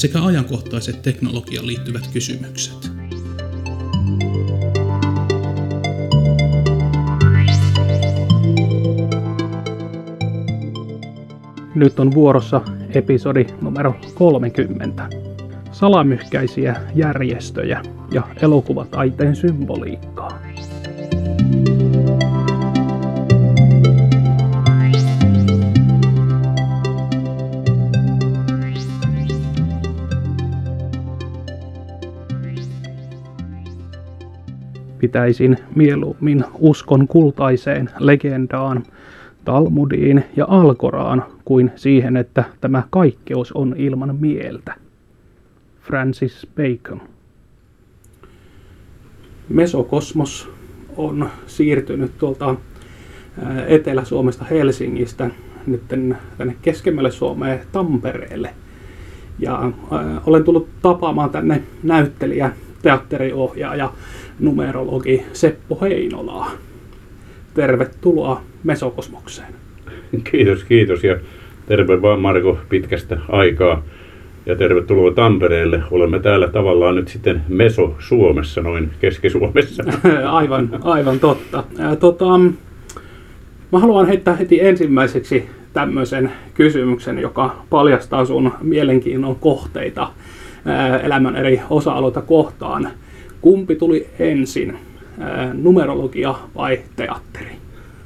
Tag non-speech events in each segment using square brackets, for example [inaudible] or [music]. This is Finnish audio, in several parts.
sekä ajankohtaiset teknologiaan liittyvät kysymykset. Nyt on vuorossa episodi numero 30. Salamyhkäisiä järjestöjä ja elokuvataiteen symboliikkaa. Pitäisin mieluummin uskon kultaiseen legendaan, Talmudiin ja Alkoraan kuin siihen, että tämä kaikkeus on ilman mieltä. Francis Bacon. Mesokosmos on siirtynyt tuolta Etelä-Suomesta Helsingistä nyt tänne keskemmälle Suomeen Tampereelle. Ja olen tullut tapaamaan tänne näyttelijä, teatteriohjaaja numerologi Seppo Heinolaa. Tervetuloa Mesokosmokseen. Kiitos, kiitos ja terve vaan Marko pitkästä aikaa. Ja tervetuloa Tampereelle. Olemme täällä tavallaan nyt sitten Meso-Suomessa, noin Keski-Suomessa. [laughs] aivan, aivan totta. Ää, tota, mä haluan heittää heti ensimmäiseksi tämmöisen kysymyksen, joka paljastaa sun mielenkiinnon kohteita ää, elämän eri osa-alueita kohtaan. Kumpi tuli ensin, numerologia vai teatteri?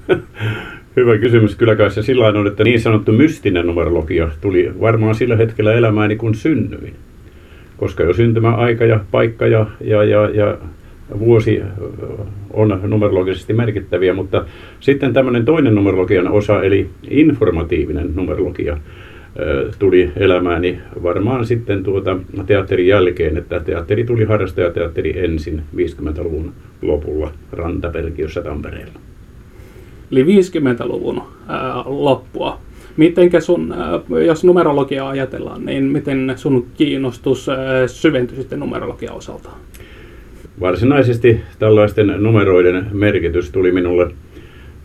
[laughs] Hyvä kysymys. Kyllä kai se sillä on, että niin sanottu mystinen numerologia tuli varmaan sillä hetkellä elämääni kun synnyin. Koska jo syntymäaika ja paikka ja, ja, ja, ja vuosi on numerologisesti merkittäviä, mutta sitten tämmöinen toinen numerologian osa, eli informatiivinen numerologia, tuli elämääni varmaan sitten tuota teatterin jälkeen, että teatteri tuli harrastajateatteri ensin 50-luvun lopulla Rantaperkiössä Tampereella. Eli 50-luvun ää, loppua. Mitenkä sun, ää, jos numerologiaa ajatellaan, niin miten sun kiinnostus ää, syventyi sitten numerologian osalta? Varsinaisesti tällaisten numeroiden merkitys tuli minulle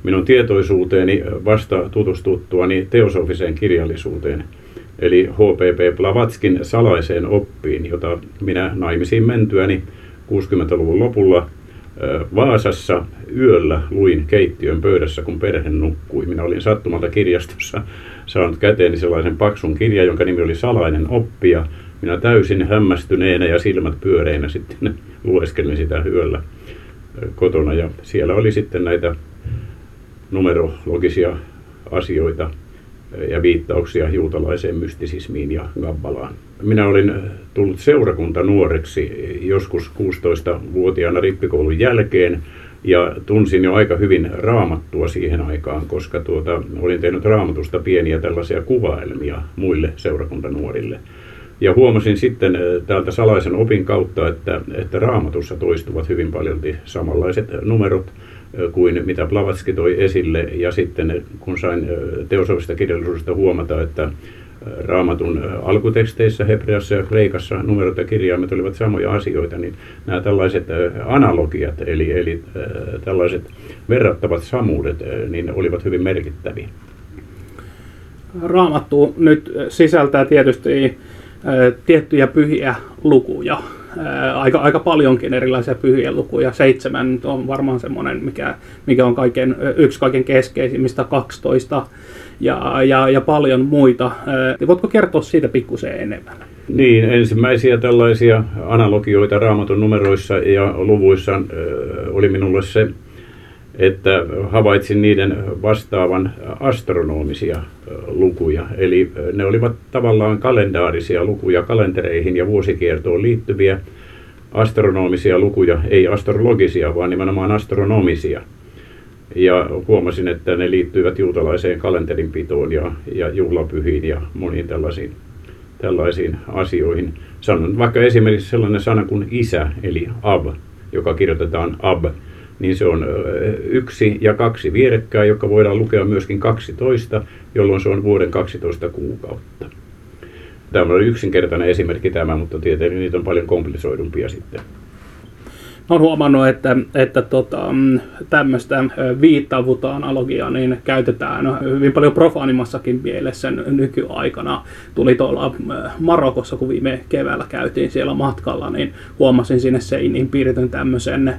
minun tietoisuuteeni vasta tutustuttuani teosofiseen kirjallisuuteen, eli H.P.P. Blavatskin salaiseen oppiin, jota minä naimisiin mentyäni 60-luvun lopulla Vaasassa yöllä luin keittiön pöydässä, kun perhe nukkui. Minä olin sattumalta kirjastossa saanut käteeni sellaisen paksun kirjan, jonka nimi oli Salainen oppi, ja minä täysin hämmästyneenä ja silmät pyöreinä sitten [laughs] lueskelin sitä yöllä kotona, ja siellä oli sitten näitä numerologisia asioita ja viittauksia juutalaiseen mystisismiin ja Gabbalaan. Minä olin tullut seurakunta nuoreksi joskus 16-vuotiaana rippikoulun jälkeen ja tunsin jo aika hyvin raamattua siihen aikaan, koska tuota, olin tehnyt raamatusta pieniä tällaisia kuvaelmia muille seurakuntanuorille. Ja huomasin sitten täältä salaisen opin kautta, että, että raamatussa toistuvat hyvin paljon samanlaiset numerot kuin mitä Blavatski toi esille. Ja sitten kun sain teosofista kirjallisuudesta huomata, että raamatun alkuteksteissä, hebreassa ja kreikassa numerot ja kirjaimet olivat samoja asioita, niin nämä tällaiset analogiat, eli, eli tällaiset verrattavat samuudet, niin olivat hyvin merkittäviä. Raamattu nyt sisältää tietysti tiettyjä pyhiä lukuja, aika, aika paljonkin erilaisia pyhiä lukuja. Seitsemän on varmaan semmoinen, mikä, mikä on kaiken, yksi kaiken keskeisimmistä, 12 ja, ja, ja paljon muita. Voitko kertoa siitä pikkusen enemmän? Niin, ensimmäisiä tällaisia analogioita raamatun numeroissa ja luvuissa oli minulle se, että havaitsin niiden vastaavan astronomisia lukuja. Eli ne olivat tavallaan kalendaarisia lukuja kalentereihin ja vuosikiertoon liittyviä astronomisia lukuja, ei astrologisia, vaan nimenomaan astronomisia. Ja huomasin, että ne liittyivät juutalaiseen kalenterinpitoon ja, ja juhlapyhiin ja moniin tällaisiin, tällaisiin asioihin. Sanon vaikka esimerkiksi sellainen sana kuin isä, eli ab, joka kirjoitetaan ab, niin se on yksi ja kaksi vierekkäin, joka voidaan lukea myöskin 12, jolloin se on vuoden 12 kuukautta. Tämä on yksinkertainen esimerkki tämä, mutta tietenkin niitä on paljon komplisoidumpia sitten olen huomannut, että, että tota, mm, tämmöistä viittavuutta analogiaa niin käytetään hyvin paljon profaanimassakin mielessä nykyaikana. Tuli tuolla Marokossa, kun viime keväällä käytiin siellä matkalla, niin huomasin sinne seiniin piirretyn tämmöisen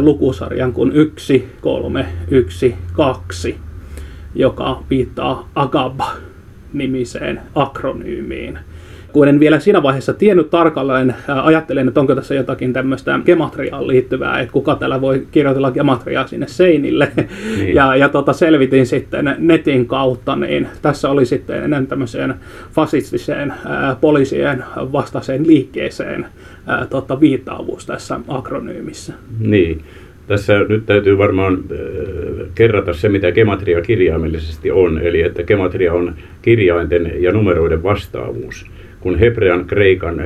lukusarjan kuin 1, 3, 1, 2, joka viittaa Agaba-nimiseen akronyymiin kun en vielä siinä vaiheessa tiennyt tarkalleen, ajattelen, että onko tässä jotakin tämmöistä gematriaan liittyvää, että kuka täällä voi kirjoitella gematriaa sinne seinille. Niin. Ja, ja tota, selvitin sitten netin kautta, niin tässä oli sitten ennen tämmöiseen fasistiseen ää, poliisien vastaiseen liikkeeseen ää, tota, viittaavuus tässä akronyymissä. Niin. Tässä nyt täytyy varmaan kerrata se, mitä gematria kirjaimellisesti on, eli että gematria on kirjainten ja numeroiden vastaavuus kun hebrean, kreikan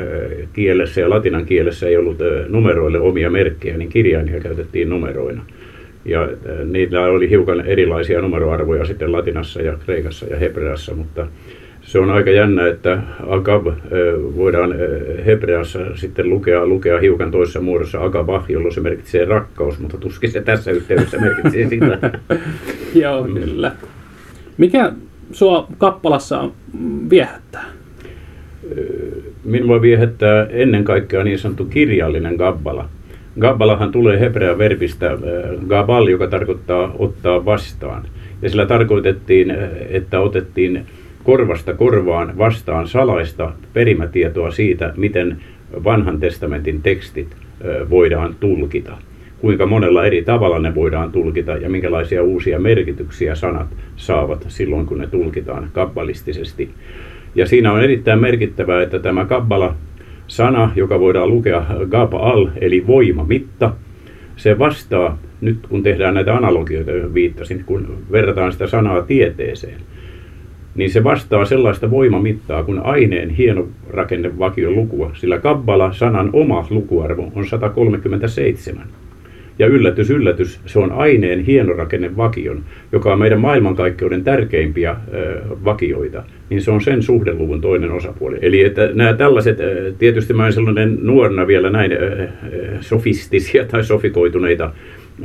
kielessä ja latinan kielessä ei ollut numeroille omia merkkejä, niin kirjainia käytettiin numeroina. Ja niillä oli hiukan erilaisia numeroarvoja sitten latinassa ja kreikassa ja hebreassa, mutta se on aika jännä, että agab voidaan hebreassa sitten lukea, lukea hiukan toisessa muodossa agabah, jolloin se merkitsee rakkaus, mutta tuskin se tässä yhteydessä merkitsee sitä. [laughs] Joo, kyllä. Mikä sua kappalassa viehättää? Minua viehättää ennen kaikkea niin sanottu kirjallinen gabbala. Gabbalahan tulee hebrean verbistä gabal, joka tarkoittaa ottaa vastaan. Ja sillä tarkoitettiin, että otettiin korvasta korvaan vastaan salaista perimätietoa siitä, miten vanhan testamentin tekstit voidaan tulkita. Kuinka monella eri tavalla ne voidaan tulkita ja minkälaisia uusia merkityksiä sanat saavat silloin, kun ne tulkitaan kabbalistisesti. Ja siinä on erittäin merkittävää, että tämä kabbala sana, joka voidaan lukea Gabal, eli voimamitta, se vastaa, nyt kun tehdään näitä analogioita, joihin viittasin, kun verrataan sitä sanaa tieteeseen, niin se vastaa sellaista voimamittaa kuin aineen hieno rakennevakion lukua, sillä kabbala sanan oma lukuarvo on 137. Ja yllätys, yllätys, se on aineen hienorakenne vakion, joka on meidän maailmankaikkeuden tärkeimpiä vakioita, niin se on sen suhdeluvun toinen osapuoli. Eli että nämä tällaiset, tietysti mä olen sellainen nuorena vielä näin sofistisia tai sofikoituneita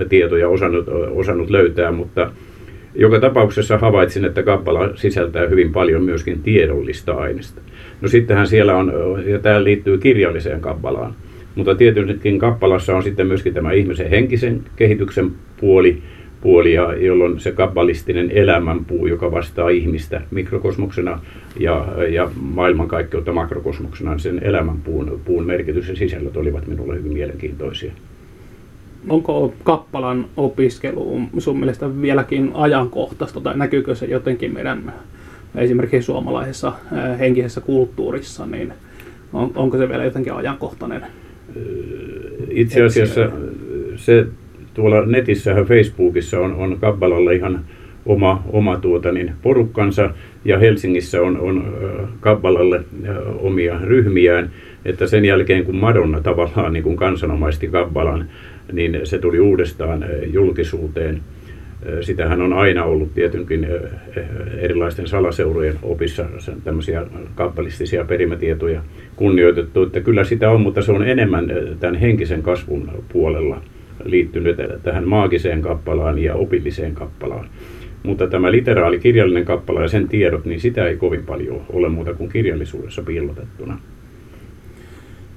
tietoja osannut, osannut löytää, mutta joka tapauksessa havaitsin, että kappala sisältää hyvin paljon myöskin tiedollista aineesta. No sittenhän siellä on, ja tämä liittyy kirjalliseen kappalaan, mutta tietystikin kappalassa on sitten myöskin tämä ihmisen henkisen kehityksen puoli, puoli ja jolloin se kabbalistinen elämänpuu, joka vastaa ihmistä mikrokosmoksena ja, ja maailmankaikkeutta makrokosmoksena, niin sen elämänpuun puun merkitys ja sisällöt olivat minulle hyvin mielenkiintoisia. Onko kappalan opiskelu sun mielestä vieläkin ajankohtaista tai näkyykö se jotenkin meidän esimerkiksi suomalaisessa henkisessä kulttuurissa, niin on, onko se vielä jotenkin ajankohtainen? Itse asiassa se tuolla netissä ja Facebookissa on, on Kabbalalle ihan oma, oma tuota, niin porukkansa ja Helsingissä on, on Kabbalalle omia ryhmiään, että sen jälkeen kun Madonna tavallaan niin kuin kansanomaisti Kabbalan, niin se tuli uudestaan julkisuuteen – Sitähän on aina ollut tietenkin erilaisten salaseurojen opissa tämmöisiä kappalistisia perimätietoja kunnioitettu, että kyllä sitä on, mutta se on enemmän tämän henkisen kasvun puolella liittynyt tähän maagiseen kappalaan ja opilliseen kappalaan. Mutta tämä literaali kirjallinen kappala ja sen tiedot, niin sitä ei kovin paljon ole muuta kuin kirjallisuudessa piilotettuna.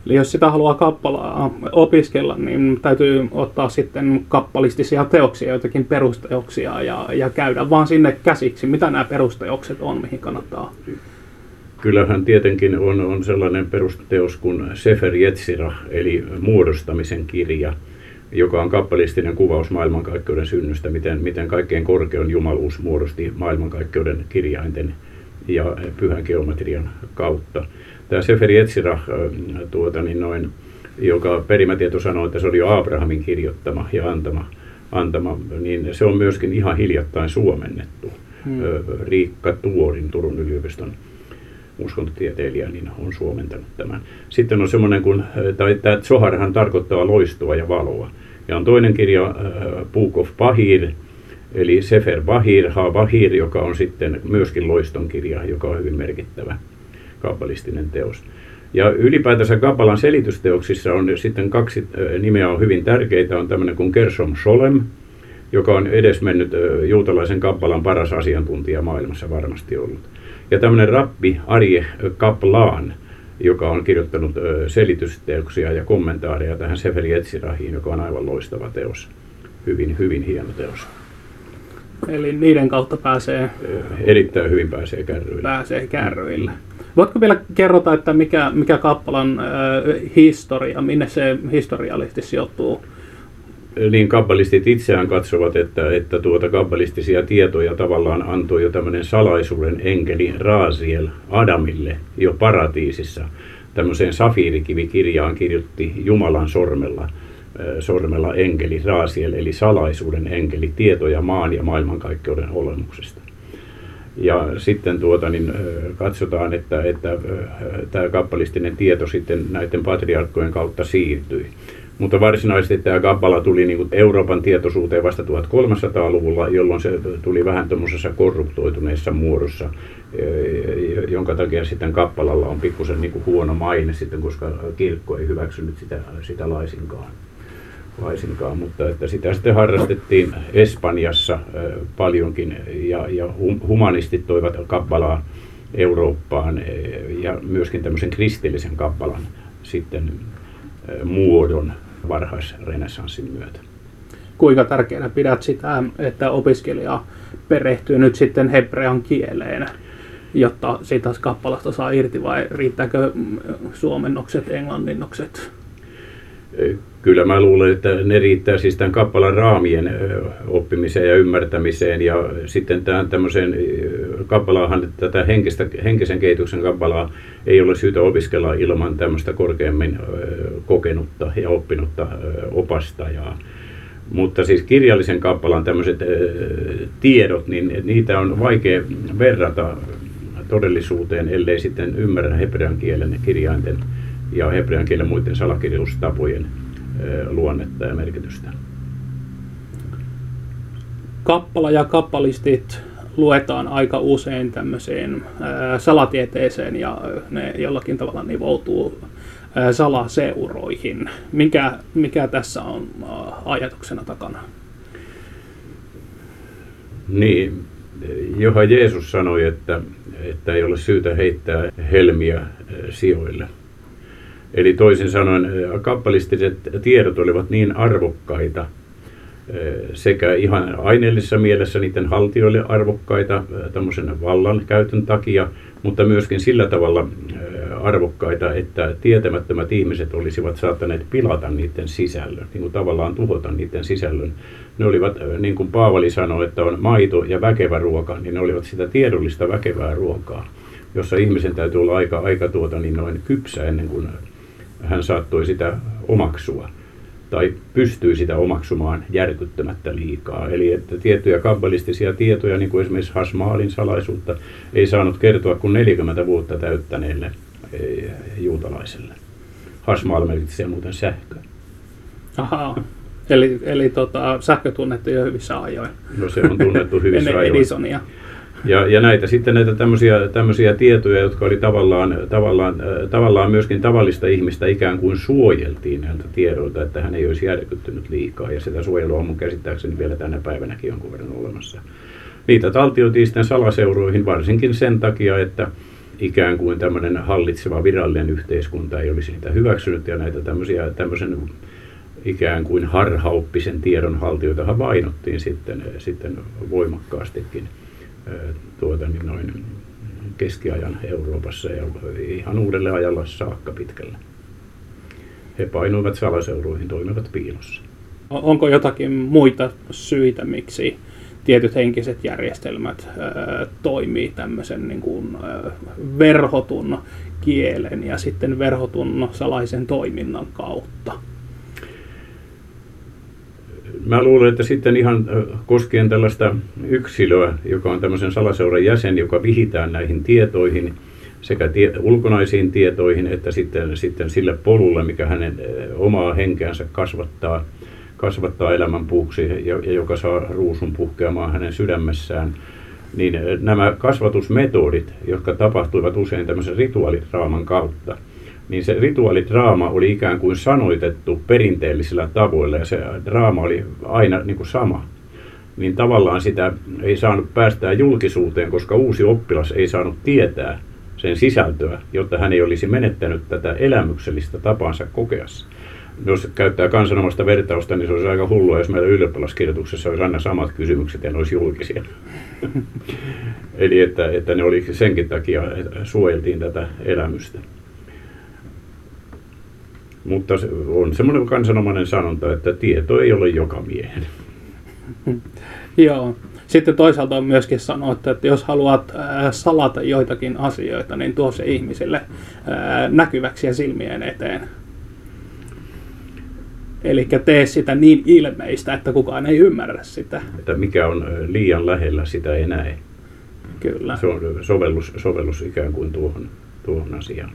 Eli jos sitä haluaa kappalaa opiskella, niin täytyy ottaa sitten kappalistisia teoksia, joitakin perusteoksia ja, ja käydä vaan sinne käsiksi. Mitä nämä perusteokset on, mihin kannattaa? Kyllähän tietenkin on, on sellainen perusteos kuin Sefer Yetzira, eli muodostamisen kirja, joka on kappalistinen kuvaus maailmankaikkeuden synnystä, miten, miten kaikkein korkein jumaluus muodosti maailmankaikkeuden kirjainten ja pyhän geometrian kautta tämä Seferi Etsira, tuota, niin noin, joka perimätieto sanoo, että se oli jo Abrahamin kirjoittama ja antama, antama, niin se on myöskin ihan hiljattain suomennettu. Hmm. Riikka Tuorin Turun yliopiston uskontotieteilijä, niin on suomentanut tämän. Sitten on semmoinen kuin, tai tämä Zoharhan tarkoittaa loistoa ja valoa. Ja on toinen kirja, Book of Bahir, eli Sefer Bahir, Ha Bahir, joka on sitten myöskin loiston kirja, joka on hyvin merkittävä kabbalistinen teos. Ja ylipäätänsä Kabbalan selitysteoksissa on sitten kaksi nimeä on hyvin tärkeitä. On tämmöinen kuin Kersom Solem, joka on edesmennyt juutalaisen Kabbalan paras asiantuntija maailmassa varmasti ollut. Ja tämmöinen rappi Arje Kaplaan, joka on kirjoittanut selitysteoksia ja kommentaareja tähän Seferi Etsirahiin, joka on aivan loistava teos. Hyvin, hyvin hieno teos. Eli niiden kautta pääsee... Erittäin hyvin pääsee kärryille. Pääsee kärryille. Voitko vielä kerrota, että mikä, mikä kappalan äh, historia, minne se historiallisesti sijoittuu? Niin kabbalistit itseään katsovat, että, että tuota kabbalistisia tietoja tavallaan antoi jo tämmöinen salaisuuden enkeli Raasiel Adamille jo paratiisissa. Tämmöiseen safiirikivikirjaan kirjoitti Jumalan sormella sormella enkeli Raasiel, eli salaisuuden enkeli, tietoja maan ja maailmankaikkeuden olemuksesta. Ja sitten tuota, niin, katsotaan, että, että tämä kappalistinen tieto sitten näiden patriarkkojen kautta siirtyi. Mutta varsinaisesti tämä kappala tuli niin kuin Euroopan tietoisuuteen vasta 1300-luvulla, jolloin se tuli vähän tuommoisessa korruptoituneessa muodossa, jonka takia sitten kappalalla on pikkusen niin kuin huono maine sitten, koska kirkko ei hyväksynyt sitä, sitä laisinkaan laisinkaan, mutta että sitä sitten harrastettiin Espanjassa paljonkin ja, ja humanistit toivat kabbalaa Eurooppaan ja myöskin tämmöisen kristillisen kabbalan sitten muodon varhaisrenessanssin myötä. Kuinka tärkeänä pidät sitä, että opiskelija perehtyy nyt sitten hebrean kieleen, jotta siitä kappalasta saa irti vai riittääkö suomennokset, englanninnokset? Kyllä mä luulen, että ne riittää siis tämän kappalan raamien oppimiseen ja ymmärtämiseen ja sitten tämän tämmöiseen kappalaahan, tätä henkistä, henkisen kehityksen kappalaa ei ole syytä opiskella ilman tämmöistä korkeammin kokenutta ja oppinutta opastajaa. Mutta siis kirjallisen kappalan tämmöiset tiedot, niin niitä on vaikea verrata todellisuuteen, ellei sitten ymmärrä hebrean kielen kirjainten ja hebrean kielen muiden salakirjoitustapojen luonnetta ja merkitystä. Kappala ja kappalistit luetaan aika usein tämmöiseen salatieteeseen ja ne jollakin tavalla nivoutuu salaseuroihin. Mikä, mikä tässä on ajatuksena takana? Niin, johon Jeesus sanoi, että, että ei ole syytä heittää helmiä sijoille. Eli toisin sanoen kappalistiset tiedot olivat niin arvokkaita sekä ihan aineellisessa mielessä niiden haltijoille arvokkaita tämmöisen vallan käytön takia, mutta myöskin sillä tavalla arvokkaita, että tietämättömät ihmiset olisivat saattaneet pilata niiden sisällön, niin kuin tavallaan tuhota niiden sisällön. Ne olivat, niin kuin Paavali sanoi, että on maito ja väkevä ruoka, niin ne olivat sitä tiedollista väkevää ruokaa, jossa ihmisen täytyy olla aika, aika tuota, niin noin kypsä ennen kuin hän saattoi sitä omaksua tai pystyy sitä omaksumaan järkyttämättä liikaa. Eli että tiettyjä kabbalistisia tietoja, niin kuin esimerkiksi Hasmaalin salaisuutta, ei saanut kertoa kuin 40 vuotta täyttäneelle eh, juutalaiselle. Hasmaal merkitsee muuten sähköä. Ahaa. Eli, eli tota, sähkö tunnettu jo hyvissä ajoin. No se on tunnettu hyvissä [laughs] ajoin. Edisonia. Ja, ja näitä sitten näitä tämmöisiä, tämmöisiä tietoja, jotka oli tavallaan, tavallaan, äh, tavallaan myöskin tavallista ihmistä ikään kuin suojeltiin näiltä tiedoilta, että hän ei olisi järkyttynyt liikaa. Ja sitä suojelua on mun käsittääkseni vielä tänä päivänäkin jonkun verran olemassa. Niitä taltioitiin sitten salaseuroihin varsinkin sen takia, että ikään kuin tämmöinen hallitseva virallinen yhteiskunta ei olisi niitä hyväksynyt ja näitä tämmöisiä, tämmöisen ikään kuin harhauppisen tiedonhaltijoita vainottiin sitten, sitten voimakkaastikin tuota, niin noin keskiajan Euroopassa ja ihan uudelle ajalle saakka pitkälle. He painuivat salaseuruihin, toimivat piilossa. Onko jotakin muita syitä, miksi tietyt henkiset järjestelmät toimii tämmöisen niin kuin, verhotun kielen ja sitten verhotun salaisen toiminnan kautta? Mä luulen, että sitten ihan koskien tällaista yksilöä, joka on tämmöisen salaseuran jäsen, joka vihitään näihin tietoihin, sekä tie, ulkonaisiin tietoihin että sitten, sitten sille polulle, mikä hänen omaa henkeänsä kasvattaa, kasvattaa elämän puuksi ja, ja joka saa ruusun puhkeamaan hänen sydämessään niin nämä kasvatusmetodit, jotka tapahtuivat usein tämmöisen rituaalitraaman kautta, niin se rituaalidraama oli ikään kuin sanoitettu perinteellisillä tavoilla ja se draama oli aina niin kuin sama. Niin tavallaan sitä ei saanut päästää julkisuuteen, koska uusi oppilas ei saanut tietää sen sisältöä, jotta hän ei olisi menettänyt tätä elämyksellistä tapansa kokeassa. Jos käyttää kansanomasta vertausta, niin se olisi aika hullua, jos meillä ylioppilaskirjoituksessa olisi aina samat kysymykset ja ne olisi julkisia. [laughs] Eli että, että ne oli senkin takia, että suojeltiin tätä elämystä. Mutta on semmoinen kansanomainen sanonta, että tieto ei ole joka miehen. [laughs] Joo. Sitten toisaalta on myöskin sanottu, että jos haluat salata joitakin asioita, niin tuo se ihmisille näkyväksi ja silmien eteen. Eli tee sitä niin ilmeistä, että kukaan ei ymmärrä sitä. Että mikä on liian lähellä, sitä ei näe. Kyllä. Se on sovellus, sovellus ikään kuin tuohon, tuohon asiaan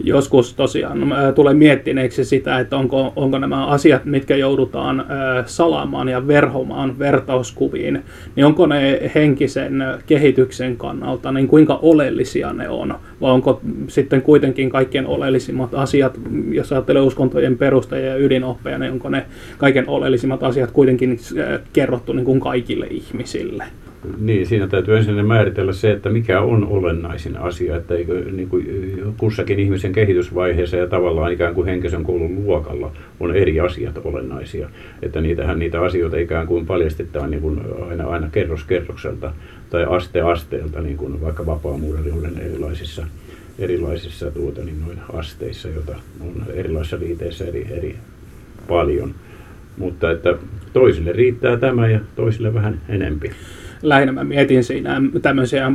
joskus tosiaan tulee miettineeksi sitä, että onko, onko nämä asiat, mitkä joudutaan salaamaan ja verhomaan vertauskuviin, niin onko ne henkisen kehityksen kannalta, niin kuinka oleellisia ne on? Vai onko sitten kuitenkin kaikkien oleellisimmat asiat, jos ajattelee uskontojen perustajia ja ydinoppeja, niin onko ne kaiken oleellisimmat asiat kuitenkin kerrottu niin kuin kaikille ihmisille? Niin, siinä täytyy ensin määritellä se, että mikä on olennaisin asia, että eikö, niin kuin kussakin ihmisen kehitysvaiheessa ja tavallaan ikään kuin henkisen koulun luokalla on eri asiat olennaisia. Että niitähän niitä asioita ikään kuin paljastetaan niin kuin aina, aina kerros kerrokselta tai aste asteelta, niin kuin vaikka vapaamuurariuden erilaisissa, erilaisissa tuota, niin noin asteissa, joita on erilaisissa liiteissä eri, eri paljon. Mutta että toisille riittää tämä ja toisille vähän enempi lähinnä mä mietin siinä tämmöisiä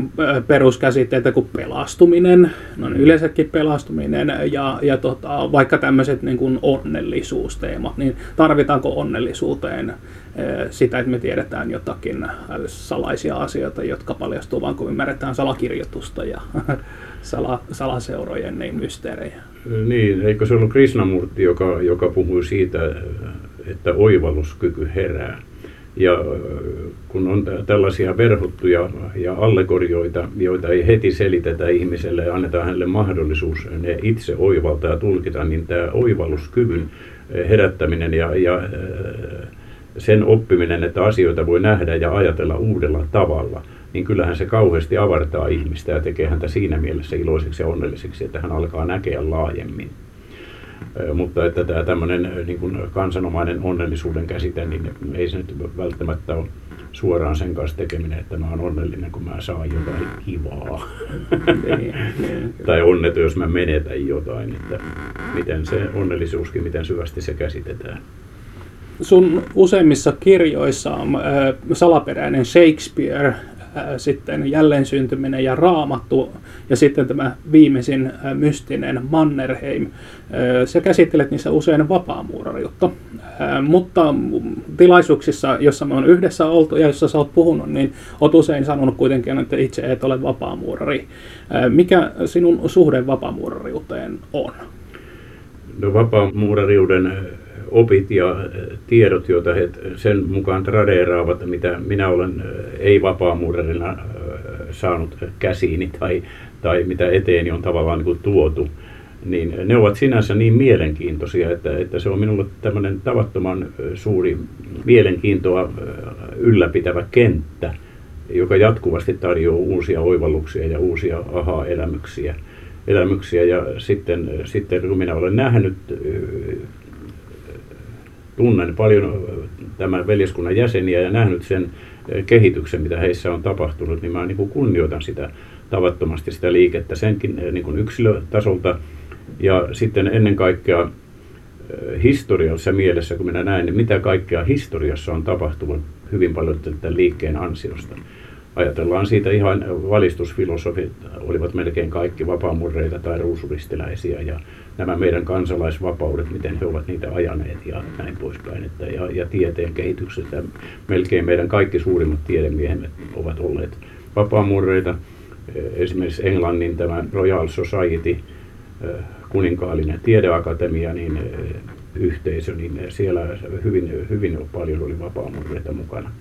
peruskäsitteitä kuin pelastuminen, no niin yleensäkin pelastuminen ja, ja tota, vaikka tämmöiset niin kuin onnellisuusteemat, niin tarvitaanko onnellisuuteen sitä, että me tiedetään jotakin salaisia asioita, jotka paljastuu vaan kun ymmärretään salakirjoitusta ja [laughs] sala, salaseurojen niin mysteerejä. Niin, eikö se ollut Krishnamurti, joka, joka puhui siitä, että oivalluskyky herää? Ja kun on tällaisia verhottuja ja allegorioita, joita ei heti selitetä ihmiselle ja annetaan hänelle mahdollisuus ne itse oivaltaa ja tulkita, niin tämä oivalluskyvyn herättäminen ja, ja sen oppiminen, että asioita voi nähdä ja ajatella uudella tavalla, niin kyllähän se kauheasti avartaa ihmistä ja tekee häntä siinä mielessä iloiseksi ja onnelliseksi, että hän alkaa näkeä laajemmin mutta että tämä tämmöinen niin kuin kansanomainen onnellisuuden käsite, niin ei se nyt välttämättä ole suoraan sen kanssa tekeminen, että mä oon onnellinen, kun mä saan jotain kivaa. Niin, niin. [laughs] tai onneton, jos mä menetän jotain. Että miten se onnellisuuskin, miten syvästi se käsitetään. Sun useimmissa kirjoissa on äh, salaperäinen Shakespeare sitten jälleen syntyminen ja raamattu ja sitten tämä viimeisin mystinen Mannerheim. Sä käsittelet niissä usein vapaamuurariutta, mutta tilaisuuksissa, jossa me on yhdessä oltu ja jossa sä oot puhunut, niin oot usein sanonut kuitenkin, että itse et ole vapaamuurari. Mikä sinun suhde vapaamuurariuteen on? No vapaamuurariuden opit ja tiedot, joita he sen mukaan tradeeraavat, mitä minä olen ei-vapaamuurarina saanut käsiini tai, tai mitä eteeni on tavallaan niin kuin tuotu, niin ne ovat sinänsä niin mielenkiintoisia, että, että se on minulle tämmöinen tavattoman suuri mielenkiintoa ylläpitävä kenttä, joka jatkuvasti tarjoaa uusia oivalluksia ja uusia aha-elämyksiä. Elämyksiä. Ja sitten, sitten kun minä olen nähnyt tunnen paljon tämän veljeskunnan jäseniä ja nähnyt sen kehityksen, mitä heissä on tapahtunut, niin mä niin kuin kunnioitan sitä tavattomasti sitä liikettä senkin niin kuin yksilötasolta ja sitten ennen kaikkea historiallisessa mielessä, kun minä näen, niin mitä kaikkea historiassa on tapahtunut hyvin paljon tämän liikkeen ansiosta. Ajatellaan siitä ihan valistusfilosofit olivat melkein kaikki vapaamurreita tai ruusuristiläisiä ja nämä meidän kansalaisvapaudet, miten he ovat niitä ajaneet ja näin poispäin. Että ja, ja tieteen kehityksestä melkein meidän kaikki suurimmat tiedemiehet ovat olleet vapaamurreita. esimerkiksi Englannin tämä Royal Society, kuninkaallinen tiedeakatemia, niin yhteisö, niin siellä hyvin, hyvin paljon oli vapaamurreita mukana.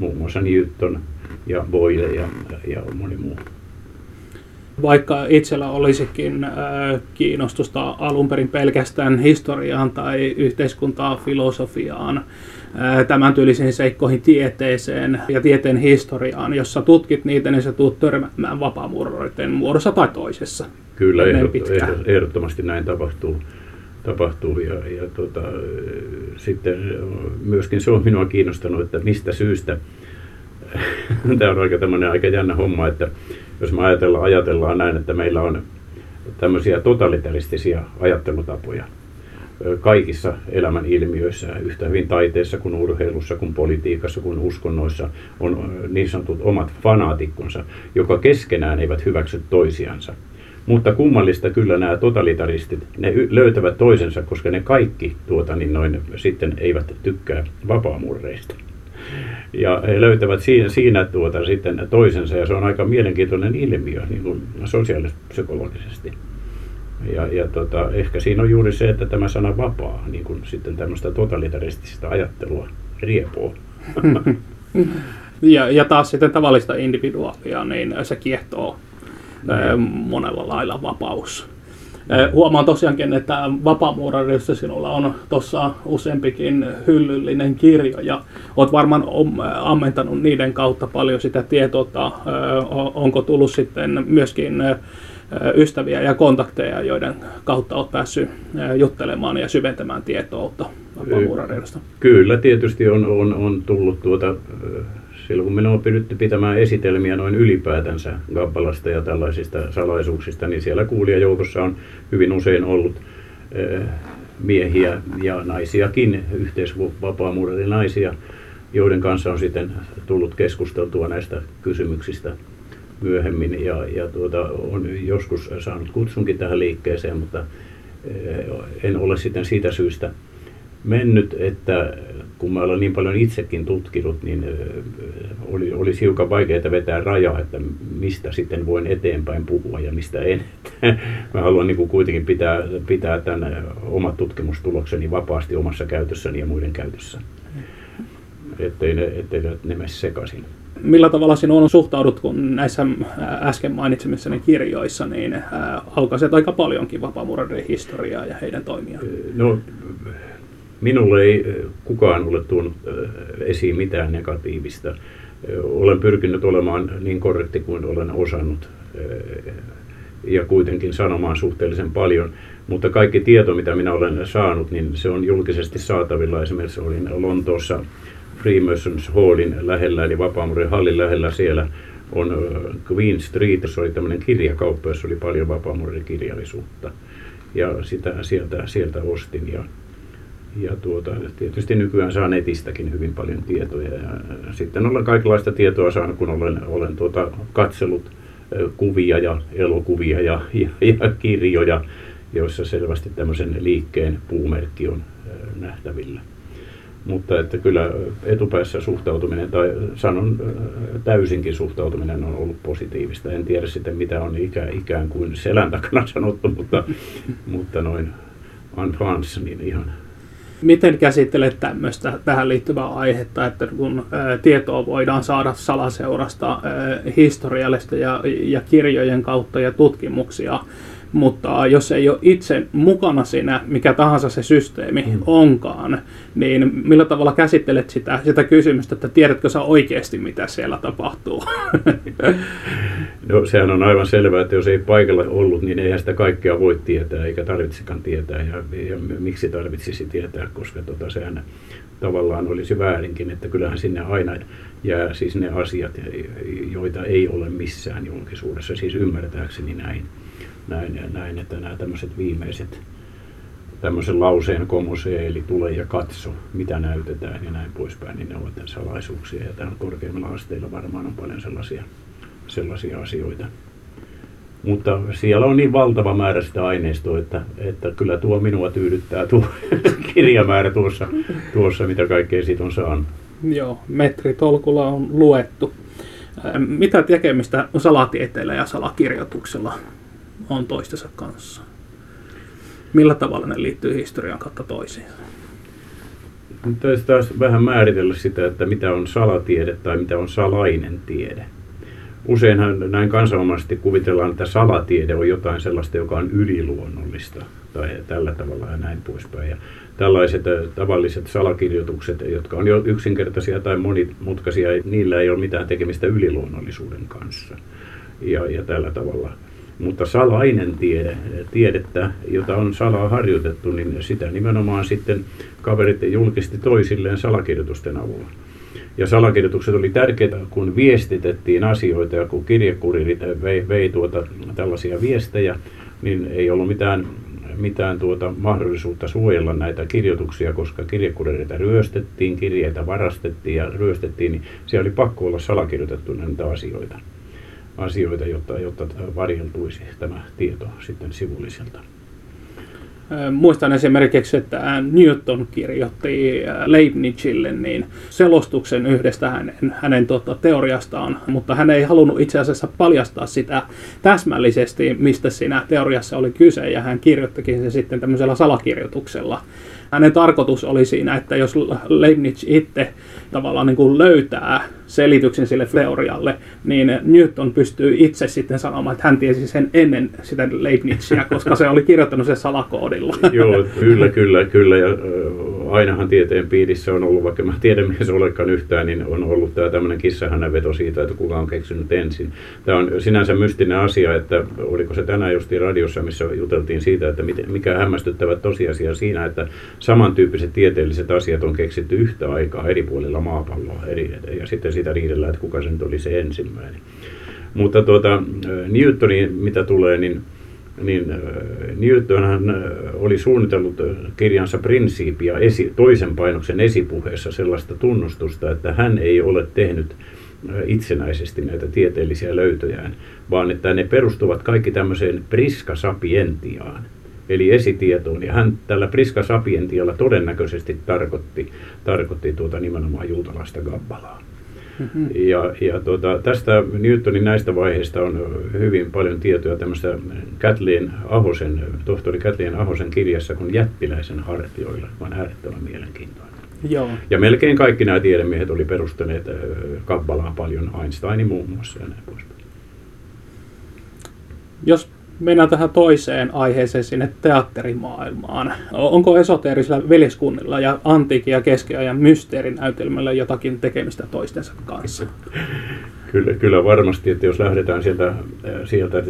Muun muassa Newton ja Boyle ja, ja moni muu vaikka itsellä olisikin äh, kiinnostusta alun perin pelkästään historiaan tai yhteiskuntaa, filosofiaan, äh, tämän tyylisiin seikkoihin tieteeseen ja tieteen historiaan, jossa tutkit niitä, niin sä tulet törmäämään vapaamuuroiden muodossa tai toisessa. Kyllä, ehdottomasti näin tapahtuu. tapahtuu ja, ja tota, sitten myöskin se on minua kiinnostanut, että mistä syystä, [laughs] tämä on aika aika jännä homma, että jos me ajatellaan, ajatellaan näin, että meillä on tämmöisiä totalitaristisia ajattelutapoja kaikissa elämän ilmiöissä, yhtä hyvin taiteessa kuin urheilussa, kuin politiikassa, kuin uskonnoissa, on niin sanotut omat fanaatikkonsa, joka keskenään eivät hyväksy toisiansa. Mutta kummallista kyllä nämä totalitaristit, ne löytävät toisensa, koska ne kaikki tuota, niin noin, sitten eivät tykkää vapaamurreista ja he löytävät siinä, siinä tuota sitten toisensa ja se on aika mielenkiintoinen ilmiö niin kuin sosiaalipsykologisesti. Ja, ja tota, ehkä siinä on juuri se, että tämä sana vapaa, niin kuin sitten tämmöistä totalitaristista ajattelua riepoo. [laughs] ja, ja taas sitten tavallista individuaalia, niin se kiehtoo mm. monella lailla vapaus. Huomaan tosiaankin, että vapaamuurarissa sinulla on tuossa useampikin hyllyllinen kirjo ja olet varmaan ammentanut niiden kautta paljon sitä tietoa. Onko tullut sitten myöskin ystäviä ja kontakteja, joiden kautta olet päässyt juttelemaan ja syventämään tietoutta vapaamuurarista? Kyllä, tietysti on, on, on tullut tuota silloin kun minua on pyritty pitämään esitelmiä noin ylipäätänsä Gabbalasta ja tällaisista salaisuuksista, niin siellä kuulijajoukossa on hyvin usein ollut eh, miehiä ja naisiakin, yhteisvapaamuudellinen naisia, joiden kanssa on sitten tullut keskusteltua näistä kysymyksistä myöhemmin. Ja, ja tuota, on joskus saanut kutsunkin tähän liikkeeseen, mutta eh, en ole sitten siitä syystä mennyt, että kun mä olen niin paljon itsekin tutkinut, niin oli, olisi hiukan vaikeaa vetää rajaa, että mistä sitten voin eteenpäin puhua ja mistä en. [laughs] mä haluan niin kuin kuitenkin pitää, pitää tämän omat tutkimustulokseni vapaasti omassa käytössäni ja muiden käytössä, ettei ne, ettei ne mene sekaisin. Millä tavalla sinun suhtaudut, kun näissä äsken mainitsemissani kirjoissa, niin aukaiset aika paljonkin vapaamuurareiden historiaa ja heidän toimiaan? No, Minulle ei kukaan ole tuonut esiin mitään negatiivista. Olen pyrkinyt olemaan niin korrekti kuin olen osannut ja kuitenkin sanomaan suhteellisen paljon. Mutta kaikki tieto, mitä minä olen saanut, niin se on julkisesti saatavilla. Esimerkiksi olin Lontoossa Freemasons Hallin lähellä, eli Vapaamurin hallin lähellä siellä on Queen Street, se oli tämmöinen kirjakauppa, jossa oli paljon vapaamurin kirjallisuutta. Ja sitä sieltä, sieltä ostin ja ja tuota, tietysti nykyään saa netistäkin hyvin paljon tietoja. Ja sitten olen kaikenlaista tietoa saanut, kun olen, olen tuota, katsellut kuvia ja elokuvia ja, [laughs] ja, ja kirjoja, joissa selvästi tämmöisen liikkeen puumerkki on nähtävillä. Mutta että kyllä etupäässä suhtautuminen, tai sanon täysinkin suhtautuminen on ollut positiivista. En tiedä sitten mitä on ikä, ikään kuin selän takana sanottu, mutta, [laughs] mutta noin en France, niin ihan Miten käsittelet tämmöistä tähän liittyvää aihetta, että kun tietoa voidaan saada salaseurasta historiallista ja, ja kirjojen kautta ja tutkimuksia, mutta jos ei ole itse mukana siinä, mikä tahansa se systeemi mm. onkaan, niin millä tavalla käsittelet sitä, sitä kysymystä, että tiedätkö sä oikeasti, mitä siellä tapahtuu? [laughs] No sehän on aivan selvää, että jos ei paikalla ollut, niin eihän sitä kaikkea voi tietää, eikä tarvitsikaan tietää, ja, ja miksi tarvitsisi tietää, koska tota, sehän tavallaan olisi väärinkin, että kyllähän sinne aina jää siis ne asiat, joita ei ole missään julkisuudessa, siis ymmärtääkseni näin näin, ja näin, että nämä tämmöiset viimeiset tämmöisen lauseen komosee, eli tule ja katso, mitä näytetään ja näin poispäin, niin ne ovat salaisuuksia. Ja täällä korkeimmilla asteilla varmaan on paljon sellaisia, sellaisia asioita. Mutta siellä on niin valtava määrä sitä aineistoa, että, että kyllä tuo minua tyydyttää tuo [laughs] kirjamäärä tuossa, tuossa, mitä kaikkea siitä on saanut. Joo, metritolkulla on luettu. Mitä tekemistä salatieteellä ja salakirjoituksella on toistensa kanssa? Millä tavalla ne liittyy historian kautta toisiinsa? Täytyy taas vähän määritellä sitä, että mitä on salatiede tai mitä on salainen tiede. Useinhan näin kansanomaisesti kuvitellaan, että salatiede on jotain sellaista, joka on yliluonnollista tai tällä tavalla ja näin poispäin. Ja tällaiset tavalliset salakirjoitukset, jotka on jo yksinkertaisia tai monimutkaisia, niillä ei ole mitään tekemistä yliluonnollisuuden kanssa. Ja, ja tällä tavalla. Mutta salainen tiede, tiedettä, jota on salaa harjoitettu, niin sitä nimenomaan sitten kaverit julkisti toisilleen salakirjoitusten avulla. Ja salakirjoitukset oli tärkeitä, kun viestitettiin asioita ja kun kirjekuririt vei, vei tuota, tällaisia viestejä, niin ei ollut mitään, mitään tuota mahdollisuutta suojella näitä kirjoituksia, koska kirjekurireita ryöstettiin, kirjeitä varastettiin ja ryöstettiin, niin siellä oli pakko olla salakirjoitettu näitä asioita, asioita jotta, jotta varjeltuisi tämä tieto sitten sivulliselta. Muistan esimerkiksi, että Newton kirjoitti Leibnizille niin selostuksen yhdestä hänen, hänen tota, teoriastaan, mutta hän ei halunnut itse asiassa paljastaa sitä täsmällisesti, mistä siinä teoriassa oli kyse, ja hän kirjoittikin se sitten tämmöisellä salakirjoituksella. Hänen tarkoitus oli siinä, että jos Leibniz itse tavallaan niin kuin löytää selityksen sille teorialle, niin Newton pystyy itse sitten sanomaan, että hän tiesi sen ennen sitä Leibnizia, koska se oli kirjoittanut sen salakoodilla. Joo, kyllä, kyllä, kyllä. Ja ainahan tieteen piirissä on ollut, vaikka mä tiedemies [laughs] olekaan yhtään, niin on ollut tämä tämmöinen veto siitä, että kuka on keksinyt ensin. Tämä on sinänsä mystinen asia, että oliko se tänään justi radiossa, missä juteltiin siitä, että mikä hämmästyttävä tosiasia siinä, että samantyyppiset tieteelliset asiat on keksitty yhtä aikaa eri puolilla maapalloa. Eri, ja sitten sitä riidellään, että kuka sen oli se ensimmäinen. Mutta tuota, Newtonin, mitä tulee, niin niin Newtonhan oli suunnitellut kirjansa prinsiipia esi, toisen painoksen esipuheessa sellaista tunnustusta, että hän ei ole tehnyt itsenäisesti näitä tieteellisiä löytöjään, vaan että ne perustuvat kaikki tämmöiseen priska sapientiaan, eli esitietoon. Ja hän tällä priska sapientialla todennäköisesti tarkoitti, tarkoitti tuota nimenomaan juutalaista Gabbalaa. Mm-hmm. Ja, ja tuota, tästä Newtonin näistä vaiheista on hyvin paljon tietoa tämmöistä Kathleen Ahosen, tohtori Kathleen Ahosen kirjassa kun Jättiläisen hartioilla, on äärettömän mielenkiintoinen. Joo. Ja melkein kaikki nämä tiedemiehet oli perustaneet Kabbalaan paljon, Einsteinin muun muassa ja näin poispäin. Jos mennään tähän toiseen aiheeseen sinne teatterimaailmaan. Onko esoteerisilla veljeskunnilla ja antiikin ja keskiajan mysteerinäytelmällä jotakin tekemistä toistensa kanssa? Kyllä, kyllä varmasti, että jos lähdetään sieltä, sieltä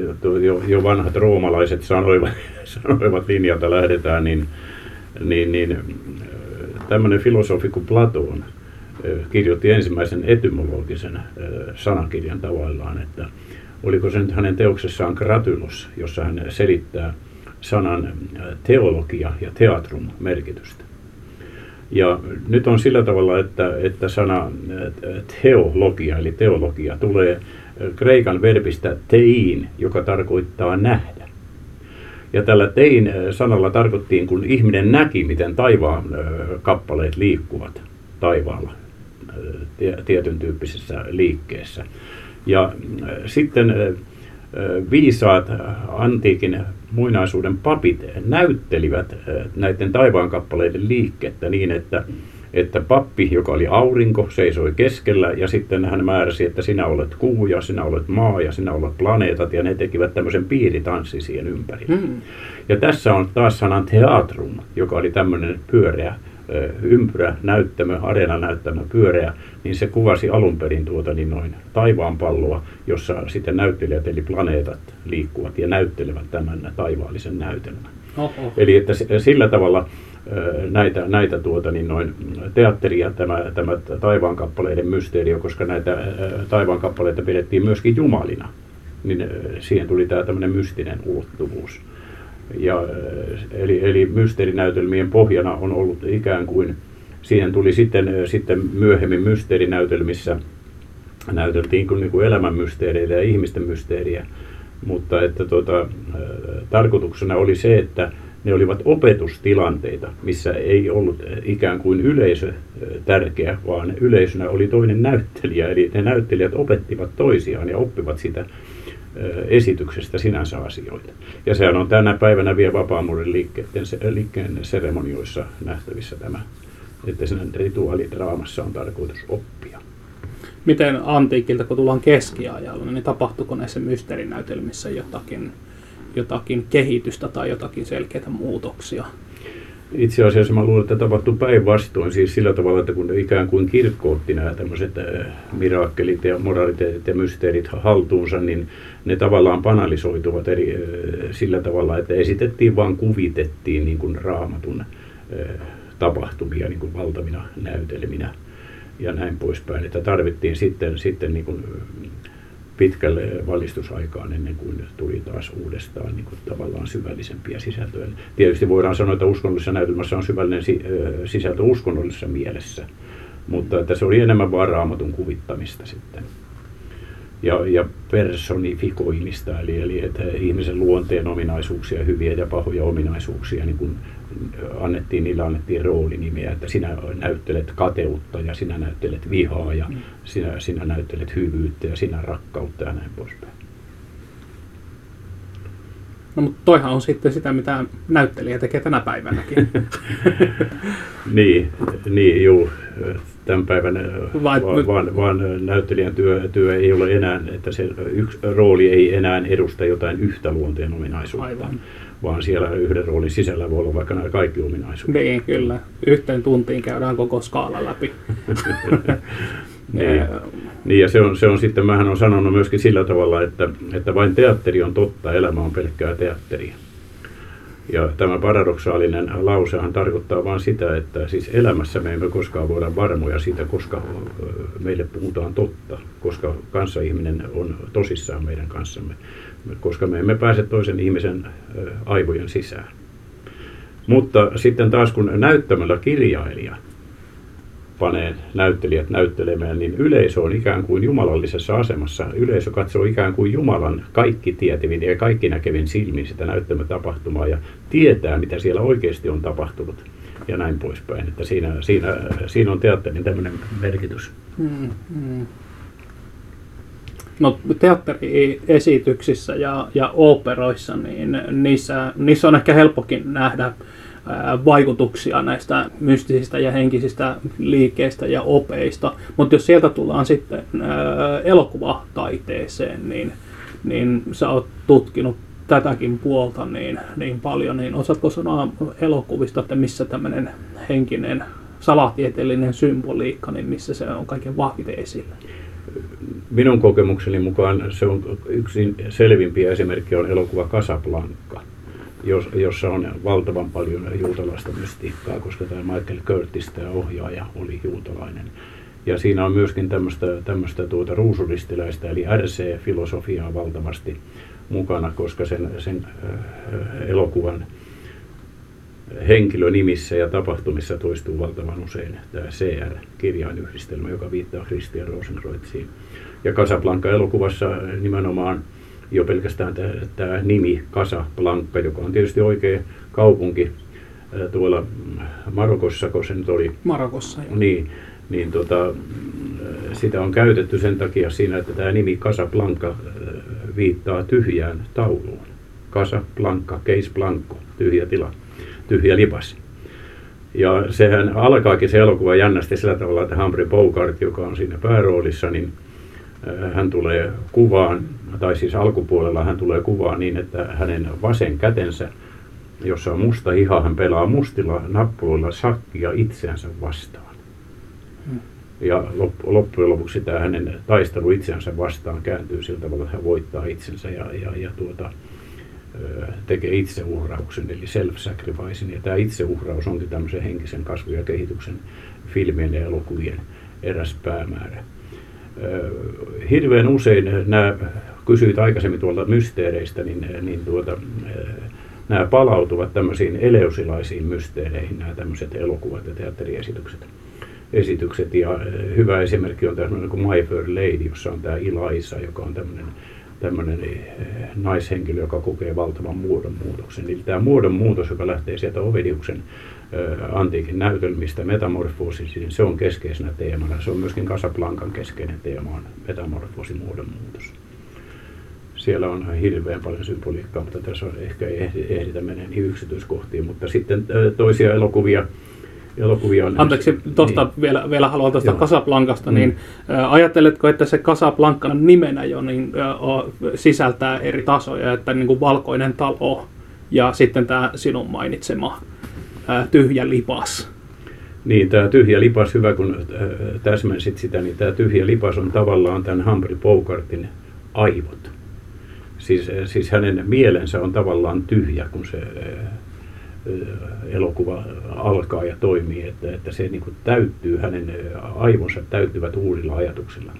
jo, jo vanhat roomalaiset sanoivat, [laughs] sanoivat linjalta lähdetään, niin, niin, niin tämmöinen filosofi kuin Platon kirjoitti ensimmäisen etymologisen sanakirjan tavallaan, että oliko se nyt hänen teoksessaan Gratylos, jossa hän selittää sanan äh, teologia ja teatrum merkitystä. Ja nyt on sillä tavalla, että, että sana äh, teologia, eli teologia, tulee äh, kreikan verbistä tein, joka tarkoittaa nähdä. Ja tällä tein sanalla tarkoittiin, kun ihminen näki, miten taivaan kappaleet liikkuvat taivaalla tietyn tyyppisessä liikkeessä. Ja äh, sitten äh, äh, viisaat antiikin muinaisuuden papit näyttelivät näiden taivaankappaleiden liikettä niin, että, että pappi, joka oli aurinko, seisoi keskellä ja sitten hän määräsi, että sinä olet kuu ja sinä olet maa ja sinä olet planeetat ja ne tekivät tämmöisen piiritanssi siihen ympärille. Hmm. Ja tässä on taas sanan teatrum, joka oli tämmöinen pyöreä ympyrä näyttämö, areena näyttämö pyöreä, niin se kuvasi alun perin tuota niin noin taivaanpalloa, jossa sitten näyttelijät eli planeetat liikkuvat ja näyttelevät tämän taivaallisen näytelmän. Oho. Eli että sillä tavalla näitä, näitä tuota, niin noin teatteria, tämä, tämä taivaankappaleiden mysteerio, koska näitä taivaankappaleita pidettiin myöskin jumalina, niin siihen tuli tämä tämmöinen mystinen ulottuvuus. Ja, eli, eli mysteerinäytelmien pohjana on ollut ikään kuin, siihen tuli sitten, sitten myöhemmin mysteerinäytelmissä, näyteltiin kuin, niin kuin elämän mysteereitä ja ihmisten mysteeriä, mutta että tuota, tarkoituksena oli se, että ne olivat opetustilanteita, missä ei ollut ikään kuin yleisö tärkeä, vaan yleisönä oli toinen näyttelijä. Eli ne näyttelijät opettivat toisiaan ja oppivat sitä esityksestä sinänsä asioita. Ja sehän on tänä päivänä vielä vapaamuuden liikkeen seremonioissa nähtävissä tämä, että sen rituaalidraamassa on tarkoitus oppia. Miten antiikilta, kun tullaan keskiajalle, niin tapahtuuko näissä mysteerinäytelmissä jotakin, jotakin kehitystä tai jotakin selkeitä muutoksia? Itse asiassa mä luulen, että tapahtui päinvastoin, siis sillä tavalla, että kun ikään kuin kirkko otti nämä tämmöiset äh, miraakkelit ja moraliteetit ja mysteerit haltuunsa, niin ne tavallaan banalisoituvat eri, äh, sillä tavalla, että esitettiin vaan kuvitettiin niin kuin raamatun äh, tapahtumia niin kuin valtavina näytelminä ja näin poispäin. Että tarvittiin sitten, sitten niin kuin pitkälle valistusaikaan ennen kuin tuli taas uudestaan niin kuin tavallaan syvällisempiä sisältöjä. Tietysti voidaan sanoa, että uskonnollisessa näytelmässä on syvällinen sisältö uskonnollisessa mielessä, mutta että se oli enemmän vaan raamatun kuvittamista sitten. Ja, ja personifikoimista, eli, eli että ihmisen luonteen ominaisuuksia, hyviä ja pahoja ominaisuuksia niin kuin annettiin, niillä annettiin roolinimiä, että sinä näyttelet kateutta ja sinä näyttelet vihaa ja mm. sinä, sinä näyttelet hyvyyttä ja sinä rakkautta ja näin poispäin. No mutta toihan on sitten sitä, mitä näyttelijä tekee tänä päivänäkin. [laughs] niin, niin juu. Tämän päivän Vai, vaan, vaan, vaan näyttelijän työ, työ ei ole enää, että se yksi rooli ei enää edusta jotain yhtä luonteen ominaisuutta. Aivan vaan siellä yhden roolin sisällä voi olla vaikka nämä kaikki ominaisuudet. Niin, kyllä. Yhteen tuntiin käydään koko skaala läpi. [laughs] niin. niin, ja se on, se on sitten, mähän on sanonut myöskin sillä tavalla, että, että vain teatteri on totta, elämä on pelkkää teatteria. Ja tämä paradoksaalinen lausehan tarkoittaa vain sitä, että siis elämässä me emme koskaan voida varmoja siitä, koska meille puhutaan totta, koska kanssaihminen on tosissaan meidän kanssamme koska me emme pääse toisen ihmisen aivojen sisään. Mutta sitten taas kun näyttämällä kirjailija panee näyttelijät näyttelemään, niin yleisö on ikään kuin jumalallisessa asemassa. Yleisö katsoo ikään kuin Jumalan kaikki tietävin ja kaikki näkevin silmin sitä näyttämätapahtumaa ja tietää, mitä siellä oikeasti on tapahtunut ja näin poispäin. Että siinä, siinä, siinä on teatterin tämmöinen merkitys. Hmm, hmm. No teatteriesityksissä ja, ja operoissa, niin niissä, niissä on ehkä helppokin nähdä vaikutuksia näistä mystisistä ja henkisistä liikkeistä ja opeista. Mutta jos sieltä tullaan sitten elokuvataiteeseen, niin, niin sä oot tutkinut tätäkin puolta niin, niin paljon, niin osaatko sanoa elokuvista, että missä tämmöinen henkinen salatieteellinen symboliikka, niin missä se on kaiken vahviten esillä? Minun kokemukseni mukaan se on yksi selvimpiä esimerkkejä on elokuva Casablanca, jossa on valtavan paljon juutalaista mystiikkaa, koska tämä Michael Curtis, tämä ohjaaja, oli juutalainen. Ja siinä on myöskin tämmöistä, tämmöistä tuota ruusuristiläistä, eli RC-filosofiaa valtavasti mukana, koska sen, sen äh, elokuvan henkilönimissä ja tapahtumissa toistuu valtavan usein tämä CR-kirjainyhdistelmä, joka viittaa Christian Rosenkreuziin. Ja Casablanca-elokuvassa nimenomaan jo pelkästään tämä, tämä nimi Casablanca, joka on tietysti oikea kaupunki tuolla Marokossa, kun se nyt oli. Marokossa, joo. Niin, niin tota, sitä on käytetty sen takia siinä, että tämä nimi Casablanca viittaa tyhjään tauluun. Casablanca, Case Blanco, tyhjä tila tyhjä lipas. Ja sehän alkaakin se elokuva jännästi sillä tavalla, että Humphrey Bogart, joka on siinä pääroolissa, niin äh, hän tulee kuvaan, tai siis alkupuolella hän tulee kuvaan niin, että hänen vasen kätensä, jossa on musta hiha, hän pelaa mustilla nappuloilla sakkia itseänsä vastaan. Hmm. Ja loppujen lopuksi tämä hänen taistelu itseänsä vastaan kääntyy sillä tavalla, että hän voittaa itsensä ja, ja, ja tuota, tekee itseuhrauksen, eli self-sacrificing. Ja tämä itseuhraus onkin tämmöisen henkisen kasvun ja kehityksen filmien ja elokuvien eräs päämäärä. Hirveän usein nämä, kysyit aikaisemmin tuolta mysteereistä, niin, niin tuota, nämä palautuvat tämmöisiin eleusilaisiin mysteereihin, nämä tämmöiset elokuvat ja teatteriesitykset. Esitykset. Ja hyvä esimerkki on tämmöinen kuin My Fair Lady, jossa on tämä Ilaisa, joka on tämmöinen tämmöinen eh, naishenkilö, joka kokee valtavan muodonmuutoksen. Eli tämä muodonmuutos, joka lähtee sieltä Ovediuksen eh, antiikin näytelmistä metamorfoosi, niin se on keskeisenä teemana. Se on myöskin Casablancan keskeinen teema, on metamorfoosi, muodonmuutos. Siellä on hirveän paljon symboliikkaa, mutta tässä on ehkä ehditä mennä niin yksityiskohtiin. Mutta sitten toisia elokuvia, elokuvia on... Anteeksi, tuosta niin. vielä, vielä haluan tuosta Casablancasta, mm. niin ä, ajatteletko, että se Casablanca nimenä jo niin, ä, sisältää eri tasoja, että niin kuin valkoinen talo ja sitten tämä sinun mainitsema ä, tyhjä lipas? Niin, tämä tyhjä lipas, hyvä kun täsmensit sitä, niin tämä tyhjä lipas on tavallaan tämän Humphrey Bogartin aivot. Siis, siis hänen mielensä on tavallaan tyhjä, kun se elokuva alkaa ja toimii, että, että se niin kuin täyttyy, hänen aivonsa täyttyvät uusilla ajatuksilla.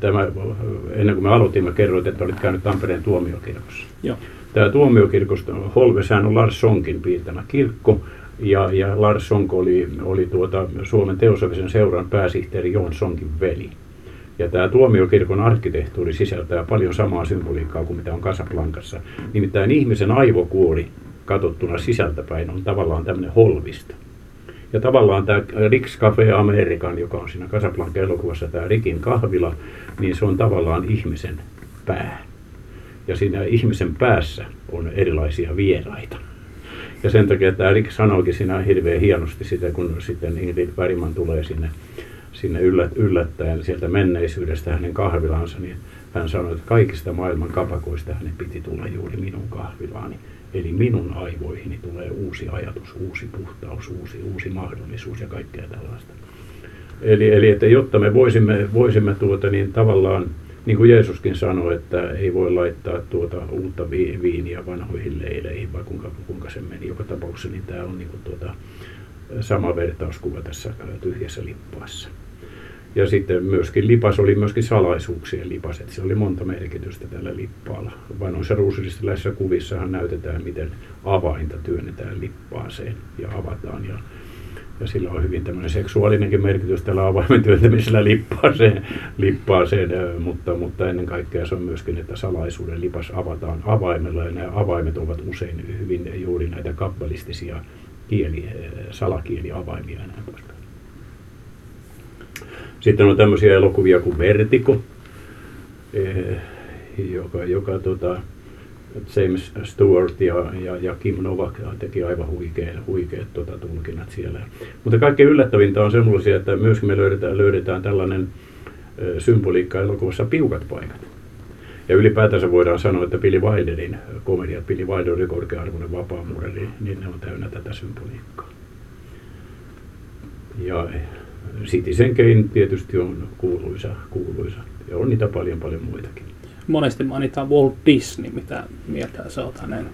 Tämä, ennen kuin me aloitimme, kerroit, että olit käynyt Tampereen tuomiokirkossa. Joo. Tämä tuomiokirkosta, Holveshän on Lars Sonkin piirtämä kirkko, ja, ja Lars Sonk oli, oli tuota Suomen teosofisen seuran pääsihteeri Joon Sonkin veli. Ja tämä tuomiokirkon arkkitehtuuri sisältää paljon samaa symboliikkaa kuin mitä on Casablancassa. Nimittäin ihmisen aivokuori katsottuna sisältäpäin on tavallaan tämmöinen holvista. Ja tavallaan tämä Rick's Cafe American, joka on siinä Casablanca-elokuvassa tämä Rikin kahvila, niin se on tavallaan ihmisen pää. Ja siinä ihmisen päässä on erilaisia vieraita. Ja sen takia tämä Rick sanoikin siinä hirveän hienosti sitä, kun sitten Ingrid Bergman tulee sinne, sinne yllättäen sieltä menneisyydestä hänen kahvilaansa, niin hän sanoi, että kaikista maailman kapakoista hänen piti tulla juuri minun kahvilaani. Eli minun aivoihini tulee uusi ajatus, uusi puhtaus, uusi, uusi mahdollisuus ja kaikkea tällaista. Eli, eli että jotta me voisimme, voisimme tuota, niin tavallaan, niin kuin Jeesuskin sanoi, että ei voi laittaa tuota uutta viiniä vanhoihin leileihin, vai kuinka, kuinka se meni. Joka tapauksessa niin tämä on niin kuin tuota, sama vertauskuva tässä tyhjässä lippaassa. Ja sitten myöskin lipas oli myöskin salaisuuksien lipas, että se oli monta merkitystä tällä lippaalla. Vanhoissa ruusulistilaisissa kuvissahan näytetään, miten avainta työnnetään lippaaseen ja avataan. Ja, ja sillä on hyvin tämmöinen seksuaalinenkin merkitys tällä avaimen työntämisellä lippaaseen, lippaaseen mutta, mutta ennen kaikkea se on myöskin, että salaisuuden lipas avataan avaimella ja nämä avaimet ovat usein hyvin juuri näitä kabbalistisia kieli, salakieliavaimia ja näin poispäin. Sitten on tämmöisiä elokuvia kuin Vertigo, eh, joka, joka tota, James Stewart ja, ja, ja Kim Novak teki aivan huikeat, huikeat tota, tulkinnat siellä. Mutta kaikkein yllättävintä on semmoisia, että myöskin me löydetään, löydetään tällainen ö, symboliikka elokuvassa piukat paikat. Ja ylipäätänsä voidaan sanoa, että Billy Wilderin komedia, Billy Wilderin korkea-arvoinen vapaamuureli, niin ne on täynnä tätä symboliikkaa. Ja Citizen Kane tietysti on kuuluisa, kuuluisa. Ja on niitä paljon paljon muitakin. Monesti mainitaan Walt Disney, mitä mieltä sä oot hänen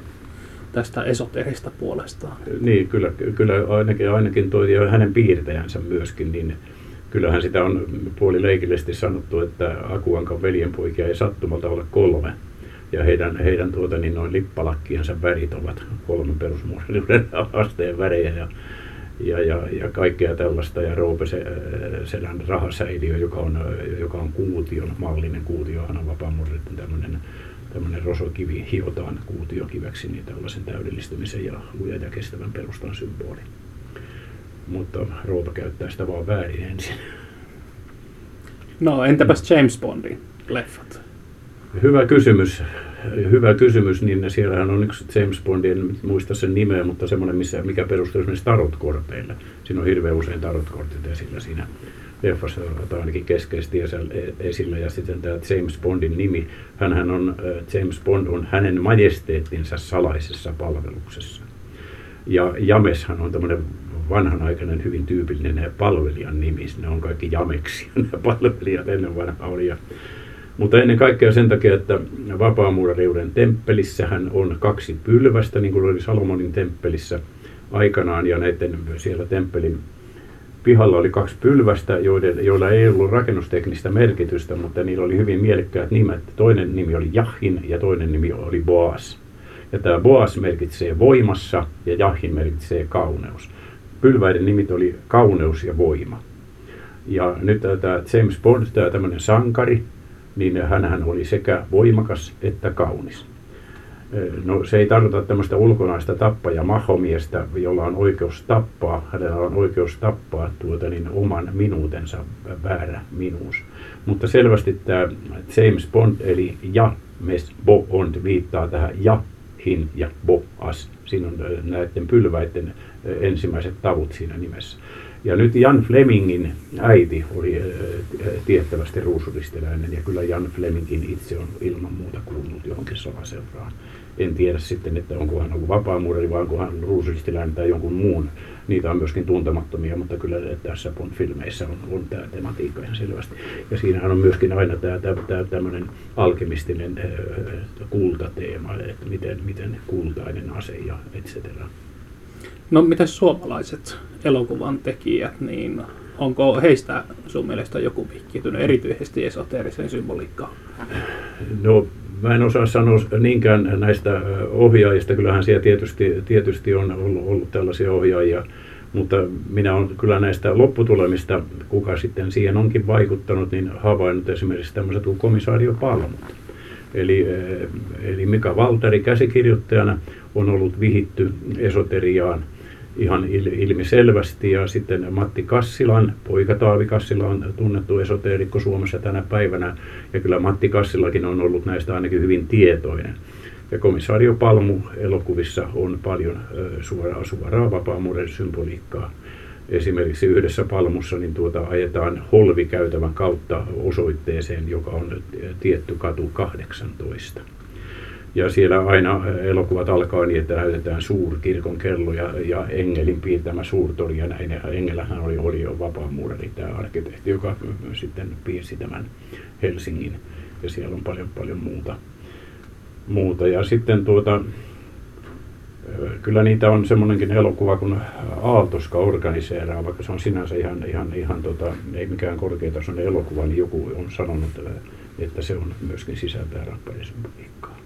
tästä esoterista puolestaan. Niin, kyllä, kyllä ainakin, ainakin toi, ja hänen piirtäjänsä myöskin, niin kyllähän sitä on puolileikillisesti sanottu, että Akuankan veljenpoikia ei sattumalta ole kolme. Ja heidän, heidän tuota, niin noin lippalakkiensa värit ovat kolmen perusmuodellisen asteen värejä. Ja ja, ja, ja kaikkea tällaista. Ja Roope Selän rahasäiliö, joka on, joka on kuution, mallinen kuutio, on vapaamuodellinen tämmöinen tämmöinen rosokivi hiotaan kuutiokiveksi niin tällaisen täydellistymisen ja luja ja kestävän perustan symboli. Mutta Roope käyttää sitä vaan väärin ensin. No entäpäs James Bondin leffat? Hyvä kysymys hyvä kysymys, niin siellähän on yksi James Bond, en muista sen nimeä, mutta semmoinen, missä, mikä perustuu esimerkiksi tarotkorteille. Siinä on hirveän usein tarotkortit esillä siinä leffassa, tai ainakin keskeisesti esillä. Ja sitten tämä James Bondin nimi, hänhän on, James Bond on hänen majesteettinsa salaisessa palveluksessa. Ja Jameshan on tämmöinen vanhanaikainen, hyvin tyypillinen palvelijan nimi. Ne on kaikki Jameksi, ne palvelijat ennen vanhaa oli. Mutta ennen kaikkea sen takia, että vapaamuurariuden temppelissähän on kaksi pylvästä, niin kuin oli Salomonin temppelissä aikanaan, ja näiden siellä temppelin pihalla oli kaksi pylvästä, joiden, joilla ei ollut rakennusteknistä merkitystä, mutta niillä oli hyvin mielekkäät nimet. Toinen nimi oli Jahin ja toinen nimi oli Boas. Ja tämä Boas merkitsee voimassa ja Jahin merkitsee kauneus. Pylväiden nimit oli kauneus ja voima. Ja nyt tämä James Bond, tämä tämmöinen sankari, niin hän oli sekä voimakas että kaunis. No se ei tarkoita tämmöistä ulkonaista tappaja mahomiestä, jolla on oikeus tappaa, hänellä on oikeus tappaa tuota niin oman minuutensa väärä minuus. Mutta selvästi tämä James Bond eli ja mes Bond viittaa tähän ja hin ja bo as. Siinä on näiden pylväiden ensimmäiset tavut siinä nimessä. Ja nyt Jan Flemingin äiti oli tiettävästi ruusuristiläinen ja kyllä Jan Flemingin itse on ilman muuta kuulunut johonkin salaseuraan en tiedä sitten, että onko hän ollut vapaamuurari vai onko hän ollut ruusuristiläinen tai jonkun muun. Niitä on myöskin tuntemattomia, mutta kyllä tässä Bond-filmeissä on, on tämä tematiikka ihan selvästi. Ja siinähän on myöskin aina tämä, tämä, tämä tämmöinen alkemistinen kultateema, että miten, miten kultainen ase ja et cetera. No miten suomalaiset elokuvan tekijät, niin onko heistä sun mielestä joku vihkiytynyt erityisesti esoteeriseen symboliikkaan? No Mä en osaa sanoa niinkään näistä ohjaajista. Kyllähän siellä tietysti, tietysti on ollut, ollut tällaisia ohjaajia, mutta minä olen kyllä näistä lopputulemista, kuka sitten siihen onkin vaikuttanut, niin havainnut esimerkiksi tämmöiset kuin komisaario Palmut. Eli, eli Mika Valtari käsikirjoittajana on ollut vihitty esoteriaan ihan ilmiselvästi. Ja sitten Matti Kassilan, poika Taavi Kassila on tunnettu esoteerikko Suomessa tänä päivänä. Ja kyllä Matti Kassilakin on ollut näistä ainakin hyvin tietoinen. Ja komissaario Palmu elokuvissa on paljon suoraa, suoraa vapaamuuden symboliikkaa. Esimerkiksi yhdessä Palmussa niin tuota, ajetaan holvikäytävän kautta osoitteeseen, joka on tietty katu 18. Ja siellä aina elokuvat alkaa niin, että näytetään suurkirkon kello ja, ja Engelin piirtämä suurtori ja näin. Engelähän oli, oli jo vapaamuurari, tämä arkkitehti, joka sitten piirsi tämän Helsingin. Ja siellä on paljon paljon muuta. muuta. Ja sitten tuota, kyllä niitä on semmoinenkin elokuva kun Aaltoska organiseeraa, vaikka se on sinänsä ihan, ihan, ihan tota, ei mikään korkeatasoinen elokuva, niin joku on sanonut, että se on myöskin sisältää rapparisymboliikkaa.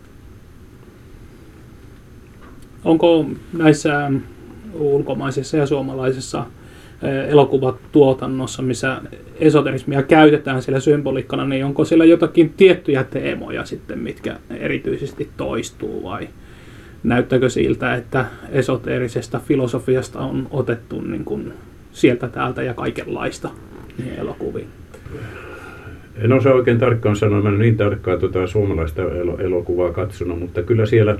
Onko näissä ulkomaisissa ja suomalaisissa elokuvatuotannossa, missä esoterismia käytetään siellä symboliikkana, niin onko siellä jotakin tiettyjä teemoja sitten, mitkä erityisesti toistuu vai näyttääkö siltä, että esoteerisesta filosofiasta on otettu niin kuin sieltä täältä ja kaikenlaista niin elokuviin? En osaa oikein tarkkaan sanoa, mä en niin tarkkaan tuota suomalaista elokuvaa katsonut, mutta kyllä siellä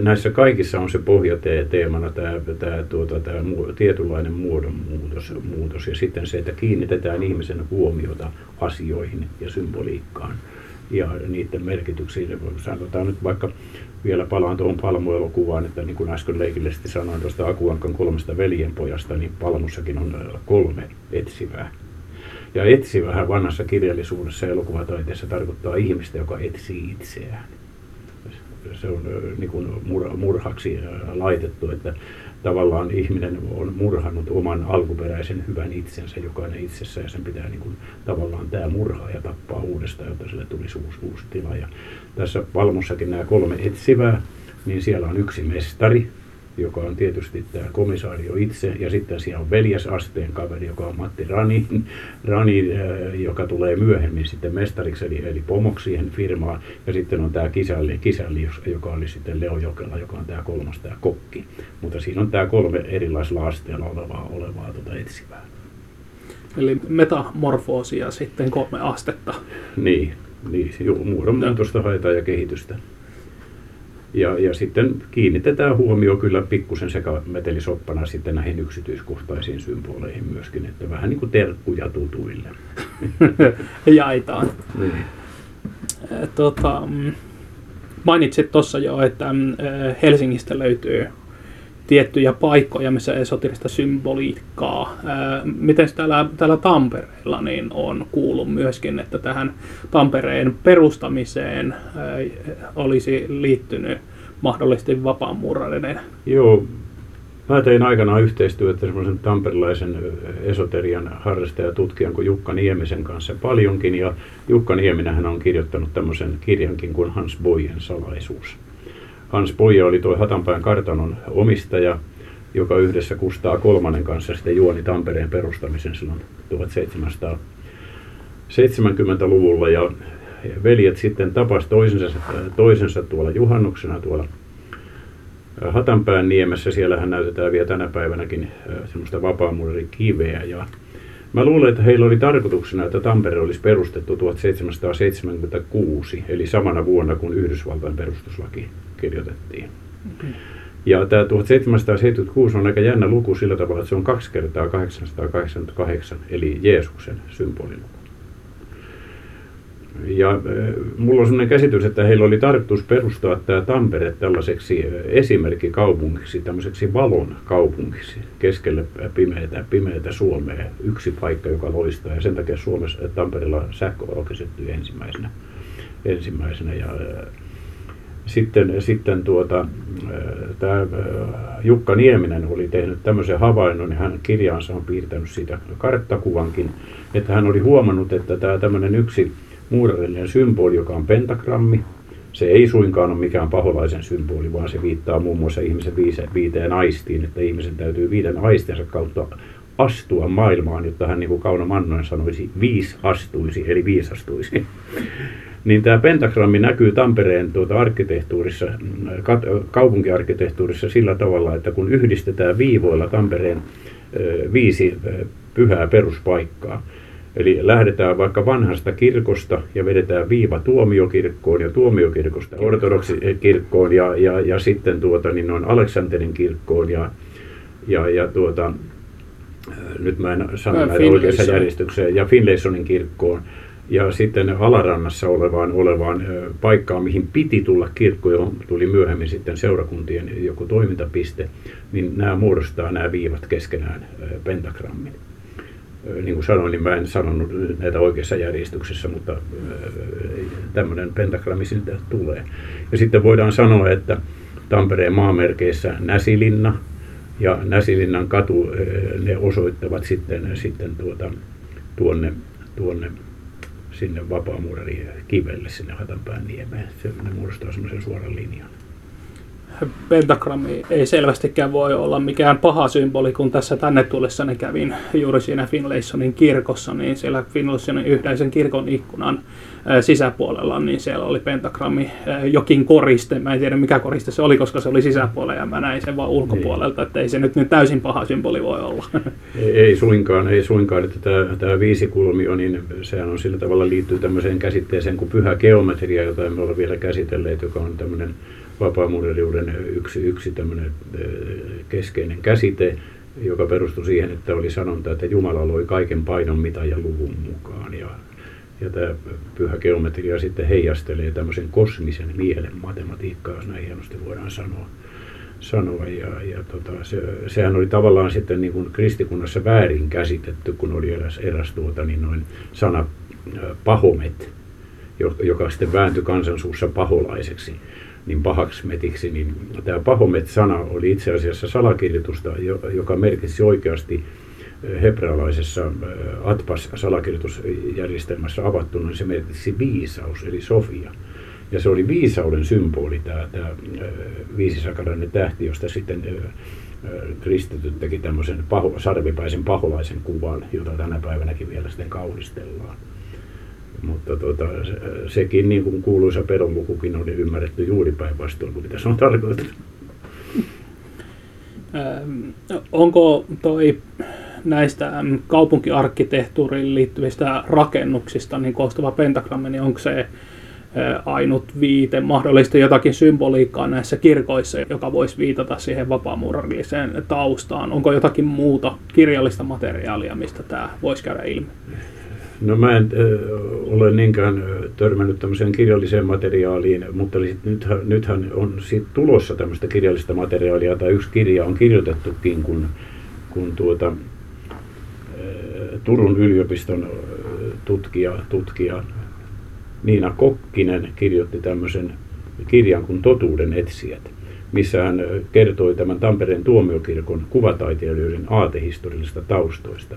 näissä kaikissa on se pohjateemana tämä, tämä, tuota, tämä tietynlainen muodonmuutos muutos, ja sitten se, että kiinnitetään ihmisen huomiota asioihin ja symboliikkaan ja niiden merkityksiin. Sanotaan nyt vaikka vielä palaan tuohon Palmu-elokuvaan, että niin kuin äsken leikillisesti sanoin tuosta Akuankan kolmesta veljenpojasta, niin Palmussakin on kolme etsivää. Ja etsivähän vanhassa kirjallisuudessa ja elokuvataiteessa tarkoittaa ihmistä, joka etsii itseään se on niin kuin murhaksi laitettu, että tavallaan ihminen on murhannut oman alkuperäisen hyvän itsensä, jokainen itsessä, ja sen pitää niin kuin, tavallaan tämä murhaa ja tappaa uudestaan, jotta sille tulisi uusi, uusi tila. Ja tässä Valmossakin nämä kolme etsivää, niin siellä on yksi mestari, joka on tietysti tämä komisaario itse, ja sitten siellä on veljesasteen kaveri, joka on Matti Rani, [laughs] Rani äh, joka tulee myöhemmin sitten mestariksi, eli, eli pomoksi siihen firmaan, ja sitten on tämä kisälli, kisälli, joka oli sitten Leo Jokela, joka on tämä kolmas, tämä kokki. Mutta siinä on tämä kolme erilaisella asteella olevaa, olevaa tuota etsivää. Eli metamorfoosia sitten kolme astetta. Niin, niin muodonmuutosta haetaan ja kehitystä. Ja, ja sitten kiinnitetään huomio kyllä pikkusen sekä metelisoppana sitten näihin yksityiskohtaisiin symboleihin myöskin, että vähän niin kuin terkkuja tutuille. [laughs] Jaetaan. Niin. Tota, mm, mainitsit tuossa jo, että mm, Helsingistä löytyy tiettyjä paikkoja, missä esoterista symboliikkaa. Miten täällä, täällä Tampereella niin on kuullut myöskin, että tähän Tampereen perustamiseen olisi liittynyt mahdollisesti vapaamuurareiden? Joo, Mä tein aikanaan yhteistyötä semmoisen tamperilaisen esoterian harrastajatutkijan kuin Jukka Niemisen kanssa paljonkin. Ja Jukka Nieminähän on kirjoittanut tämmöisen kirjankin kuin Hans Boyen salaisuus. Hans Boye oli tuo Hatanpään kartanon omistaja, joka yhdessä Kustaa kolmannen kanssa sitten juoni Tampereen perustamisen silloin 1770-luvulla. Ja, veljet sitten tapas toisensa, toisensa tuolla juhannuksena tuolla Hatanpään niemessä. Siellähän näytetään vielä tänä päivänäkin semmoista vapaamuurin kiveä. Ja mä luulen, että heillä oli tarkoituksena, että Tampere olisi perustettu 1776, eli samana vuonna, kun Yhdysvaltain perustuslaki kirjoitettiin. Okay. Ja tämä 1776 on aika jännä luku sillä tavalla, että se on kaksi kertaa 888, eli Jeesuksen symboliluku. Ja äh, mulla on sellainen käsitys, että heillä oli tarkoitus perustaa tämä Tampere tällaiseksi äh, esimerkkikaupungiksi, tämmöiseksi valon kaupungiksi keskelle pimeätä, pimeätä Suomea. Yksi paikka, joka loistaa ja sen takia Suomessa äh, Tampereella sähkövalo kesyttyi ensimmäisenä. ensimmäisenä ja, sitten, sitten tuota, tämä Jukka Nieminen oli tehnyt tämmöisen havainnon, ja hän kirjaansa on piirtänyt siitä karttakuvankin, että hän oli huomannut, että tämä tämmöinen yksi muurarillinen symboli, joka on pentagrammi. Se ei suinkaan ole mikään paholaisen symboli, vaan se viittaa muun muassa ihmisen viiteen aistiin, että ihmisen täytyy viiden aistensa kautta astua maailmaan, jotta hän niin kuin Kauno Mannoin sanoisi, viis astuisi, eli viisastuisi. Niin tämä pentagrammi näkyy Tampereen tuota arkkitehtuurissa, kaupunkiarkkitehtuurissa sillä tavalla, että kun yhdistetään viivoilla Tampereen viisi pyhää peruspaikkaa, Eli lähdetään vaikka vanhasta kirkosta ja vedetään viiva tuomiokirkkoon ja tuomiokirkosta ortodoksikirkkoon ja, ja, ja sitten tuota, niin noin Aleksanterin kirkkoon ja, ja, ja tuota, nyt mä en sano näitä oikeassa järjestykseen, ja Finlaysonin kirkkoon ja sitten Alarannassa olevaan, olevaan paikkaan, mihin piti tulla kirkko, johon tuli myöhemmin sitten seurakuntien joku toimintapiste, niin nämä muodostaa nämä viivat keskenään pentagrammin niin kuin sanoin, niin mä en sanonut näitä oikeassa järjestyksessä, mutta tämmöinen pentagrammi siltä tulee. Ja sitten voidaan sanoa, että Tampereen maamerkeissä Näsilinna ja Näsilinnan katu, ne osoittavat sitten, sitten tuota, tuonne, tuonne sinne Vapaamuurari kivelle, sinne Hatanpään niemeen. Se, ne muodostaa semmoisen suoran linjan pentagrammi ei selvästikään voi olla mikään paha symboli, kun tässä tänne tullessani kävin juuri siinä Finlaysonin kirkossa, niin siellä Finlaysonin yhden kirkon ikkunan sisäpuolella, niin siellä oli pentagrammi, jokin koriste, mä en tiedä mikä koriste se oli, koska se oli sisäpuolella ja mä näin sen vaan ulkopuolelta, että ei se nyt, nyt täysin paha symboli voi olla. [laughs] Ei, ei suinkaan, ei suinkaan, että tämä, tämä viisikulmio, niin sehän on sillä tavalla liittyy tämmöiseen käsitteeseen kuin pyhä geometria, jota emme ole vielä käsitelleet, joka on tämmöinen vapaamuudeliuden yksi, yksi tämmöinen keskeinen käsite, joka perustui siihen, että oli sanonta, että Jumala loi kaiken painon mitan ja luvun mukaan. Ja, ja tämä pyhä geometria sitten heijastelee tämmöisen kosmisen mielen matematiikkaa, jos näin hienosti voidaan sanoa. sanoa. Ja, ja tota, se, sehän oli tavallaan sitten niin kuin kristikunnassa väärin käsitetty, kun oli eräs, eräs tuota, niin noin sana pahomet, joka sitten vääntyi kansansuussa paholaiseksi niin pahaksi metiksi, niin tämä pahomet-sana oli itse asiassa salakirjoitusta, joka merkitsi oikeasti hebrealaisessa Atpas-salakirjoitusjärjestelmässä avattuna, niin se merkitsi viisaus, eli Sofia. Ja se oli viisauden symboli, tämä, tämä viisisakarainen tähti, josta sitten kristityt teki tämmöisen paho, sarvipäisen paholaisen kuvan, jota tänä päivänäkin vielä sitten kauhistellaan. Mutta tota, sekin niin kuin kuuluisa perunlukukin oli ymmärretty juuri päinvastoin kuin mitä se on tarkoitettu. onko toi näistä kaupunkiarkkitehtuuriin liittyvistä rakennuksista niin koostuva pentagrammi, niin onko se ainut viite, mahdollisesti jotakin symboliikkaa näissä kirkoissa, joka voisi viitata siihen vapaamuurarilliseen taustaan? Onko jotakin muuta kirjallista materiaalia, mistä tämä voisi käydä ilmi? No mä en ö, ole niinkään törmännyt tämmöiseen kirjalliseen materiaaliin, mutta nythän, nythän on siitä tulossa tämmöistä kirjallista materiaalia, tai yksi kirja on kirjoitettukin, kun, kun tuota, Turun yliopiston tutkija, tutkija Niina Kokkinen kirjoitti tämmöisen kirjan kuin Totuuden etsijät, missä hän kertoi tämän Tampereen tuomiokirkon kuvataiteilijoiden aatehistoriallisista taustoista.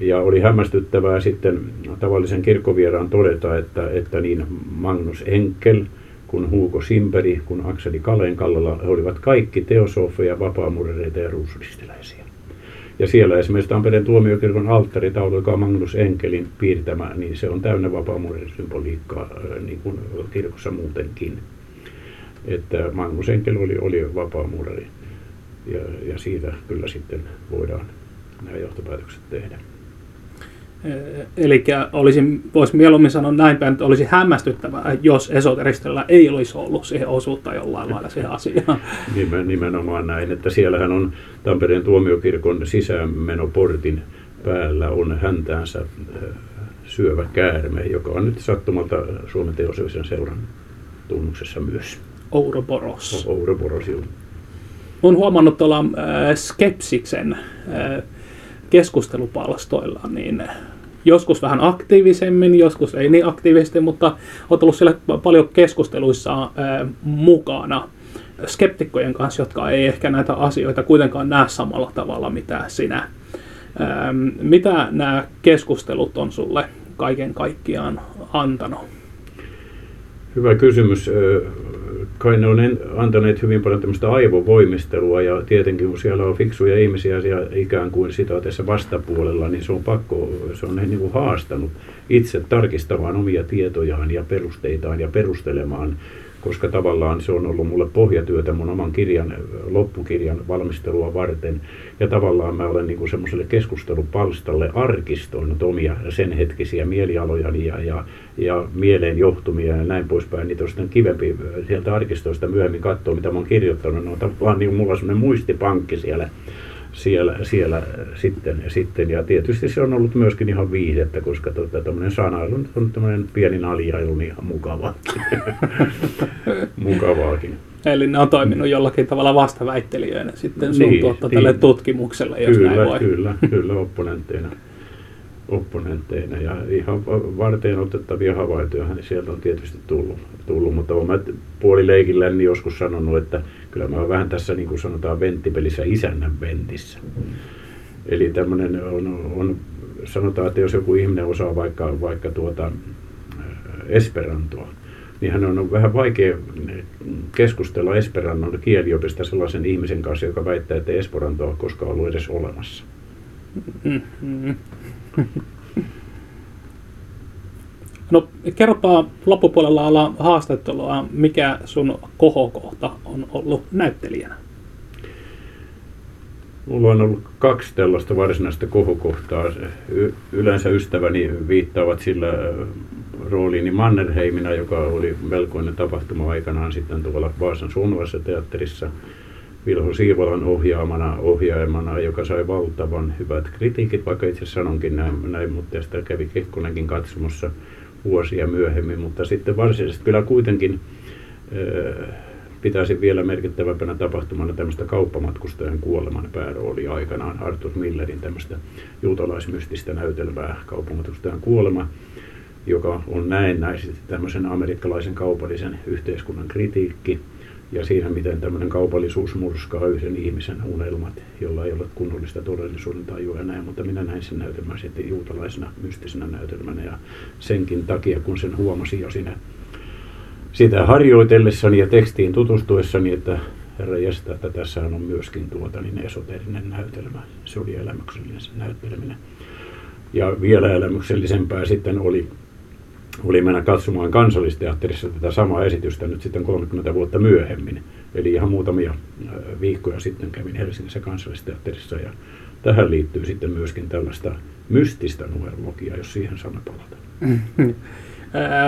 Ja oli hämmästyttävää sitten tavallisen kirkkovieraan todeta, että, että niin Magnus Enkel, kun Huuko Simperi, kun Akseli Kaleen kallalla, he olivat kaikki teosofeja, vapaamurereita ja ruusuristiläisiä. Ja siellä esimerkiksi Tampereen tuomiokirkon alttaritaulu, joka on Magnus Enkelin piirtämä, niin se on täynnä vapaamuurin symboliikkaa niin kuin kirkossa muutenkin. Että Magnus Enkel oli, oli vapaamuurari ja, ja siitä kyllä sitten voidaan nämä johtopäätökset tehdä. Eli olisin, voisi mieluummin sanoa näin päin, että olisi hämmästyttävää, jos esoteristilla ei olisi ollut siihen osuutta jollain lailla siihen asiaan. [laughs] Nimenomaan näin, että siellähän on Tampereen tuomiokirkon sisäänmenoportin päällä on häntäänsä syövä käärme, joka on nyt sattumalta Suomen teosellisen seuran tunnuksessa myös. Ouroboros. Ouroboros, joo. Olen huomannut tuolla äh, Skepsiksen äh, keskustelupalstoilla, niin joskus vähän aktiivisemmin, joskus ei niin aktiivisesti, mutta olet ollut siellä paljon keskusteluissa ää, mukana skeptikkojen kanssa, jotka ei ehkä näitä asioita kuitenkaan näe samalla tavalla mitä sinä. Ää, mitä nämä keskustelut on sulle kaiken kaikkiaan antanut? Hyvä kysymys kai ne on antaneet hyvin paljon tämmöistä aivovoimistelua ja tietenkin kun siellä on fiksuja ihmisiä siellä ikään kuin sitaatessa vastapuolella, niin se on pakko, se on niin kuin haastanut itse tarkistamaan omia tietojaan ja perusteitaan ja perustelemaan koska tavallaan se on ollut mulle pohjatyötä mun oman kirjan, loppukirjan valmistelua varten. Ja tavallaan mä olen niin semmoiselle keskustelupalstalle arkistoinut omia sen hetkisiä mielialojani ja, ja, ja mieleen johtumia ja näin poispäin. Niitä on kivempi sieltä arkistoista myöhemmin katsoa, mitä mä oon kirjoittanut. Ne on tavallaan niin mulla on semmoinen muistipankki siellä siellä, siellä sitten, sitten. Ja tietysti se on ollut myöskin ihan viihdettä, koska tuota, tämmöinen sanailu on tämmöinen pieni naljailu niin ihan mukavaakin. [laughs] mukavaakin. Eli ne on toiminut jollakin tavalla vastaväittelijöinä sitten sun niin, tuotta niin. tälle tutkimukselle, jos kyllä, näin voi. Kyllä, kyllä, opponentteina. opponentteina ja ihan varteen otettavia havaintoja niin sieltä on tietysti tullut, tullut mutta olen puolileikillä niin joskus sanonut, että kyllä mä olen vähän tässä niin kuin sanotaan venttipelissä isännän ventissä. Eli tämmöinen on, on, sanotaan, että jos joku ihminen osaa vaikka, vaikka tuota esperantoa, niin hän on vähän vaikea keskustella esperannon kieliopista sellaisen ihmisen kanssa, joka väittää, että esperantoa koskaan ollut edes olemassa. Mm-hmm. No kerropa loppupuolella olla haastattelua, mikä sun kohokohta on ollut näyttelijänä? Mulla on ollut kaksi tällaista varsinaista kohokohtaa. Yleensä ystäväni viittaavat sillä rooliini Mannerheimina, joka oli melkoinen tapahtuma aikanaan sitten tuolla Vaasan suomalaisessa teatterissa. Vilho Siivolan ohjaamana, ohjaamana, joka sai valtavan hyvät kritiikit, vaikka itse sanonkin näin, näin mutta sitä kävi Kekkonenkin katsomassa vuosia myöhemmin, mutta sitten varsinaisesti kyllä kuitenkin pitäisi vielä merkittävämpänä tapahtumana tämmöistä kauppamatkustajan kuoleman päärooli aikanaan Arthur Millerin tämmöistä juutalaismystistä näytelmää kauppamatkustajan kuolema, joka on näennäisesti tämmöisen amerikkalaisen kaupallisen yhteiskunnan kritiikki ja siinä, miten tämmöinen kaupallisuus murskaa yhden ihmisen unelmat, jolla ei ole kunnollista todellisuuden tajua ja näin, mutta minä näin sen näytelmän sitten juutalaisena mystisenä näytelmänä ja senkin takia, kun sen huomasin jo siinä sitä harjoitellessani ja tekstiin tutustuessani, että herra jästä, että tässä on myöskin tuota niin esoterinen näytelmä. Se oli elämyksellinen se näytteleminen. Ja vielä elämyksellisempää sitten oli oli mennä katsomaan kansallisteatterissa tätä samaa esitystä nyt sitten 30 vuotta myöhemmin. Eli ihan muutamia viikkoja sitten kävin Helsingissä kansallisteatterissa ja tähän liittyy sitten myöskin tällaista mystistä numerologiaa, jos siihen saamme palata. Mm-hmm.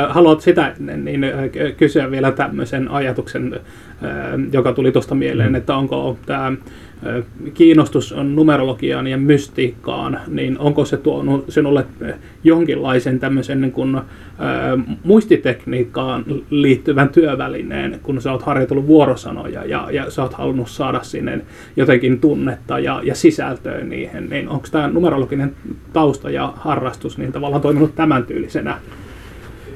Haluat sitä niin kysyä vielä tämmöisen ajatuksen, joka tuli tuosta mieleen, mm. että onko tämä kiinnostus numerologiaan ja mystiikkaan, niin onko se tuonut sinulle jonkinlaisen tämmöisen niin kuin, ä, muistitekniikkaan liittyvän työvälineen, kun sä oot harjoitellut vuorosanoja ja, ja sä oot halunnut saada sinne jotenkin tunnetta ja, ja sisältöä niihin, niin onko tämä numerologinen tausta ja harrastus niin tavallaan toiminut tämän tyylisenä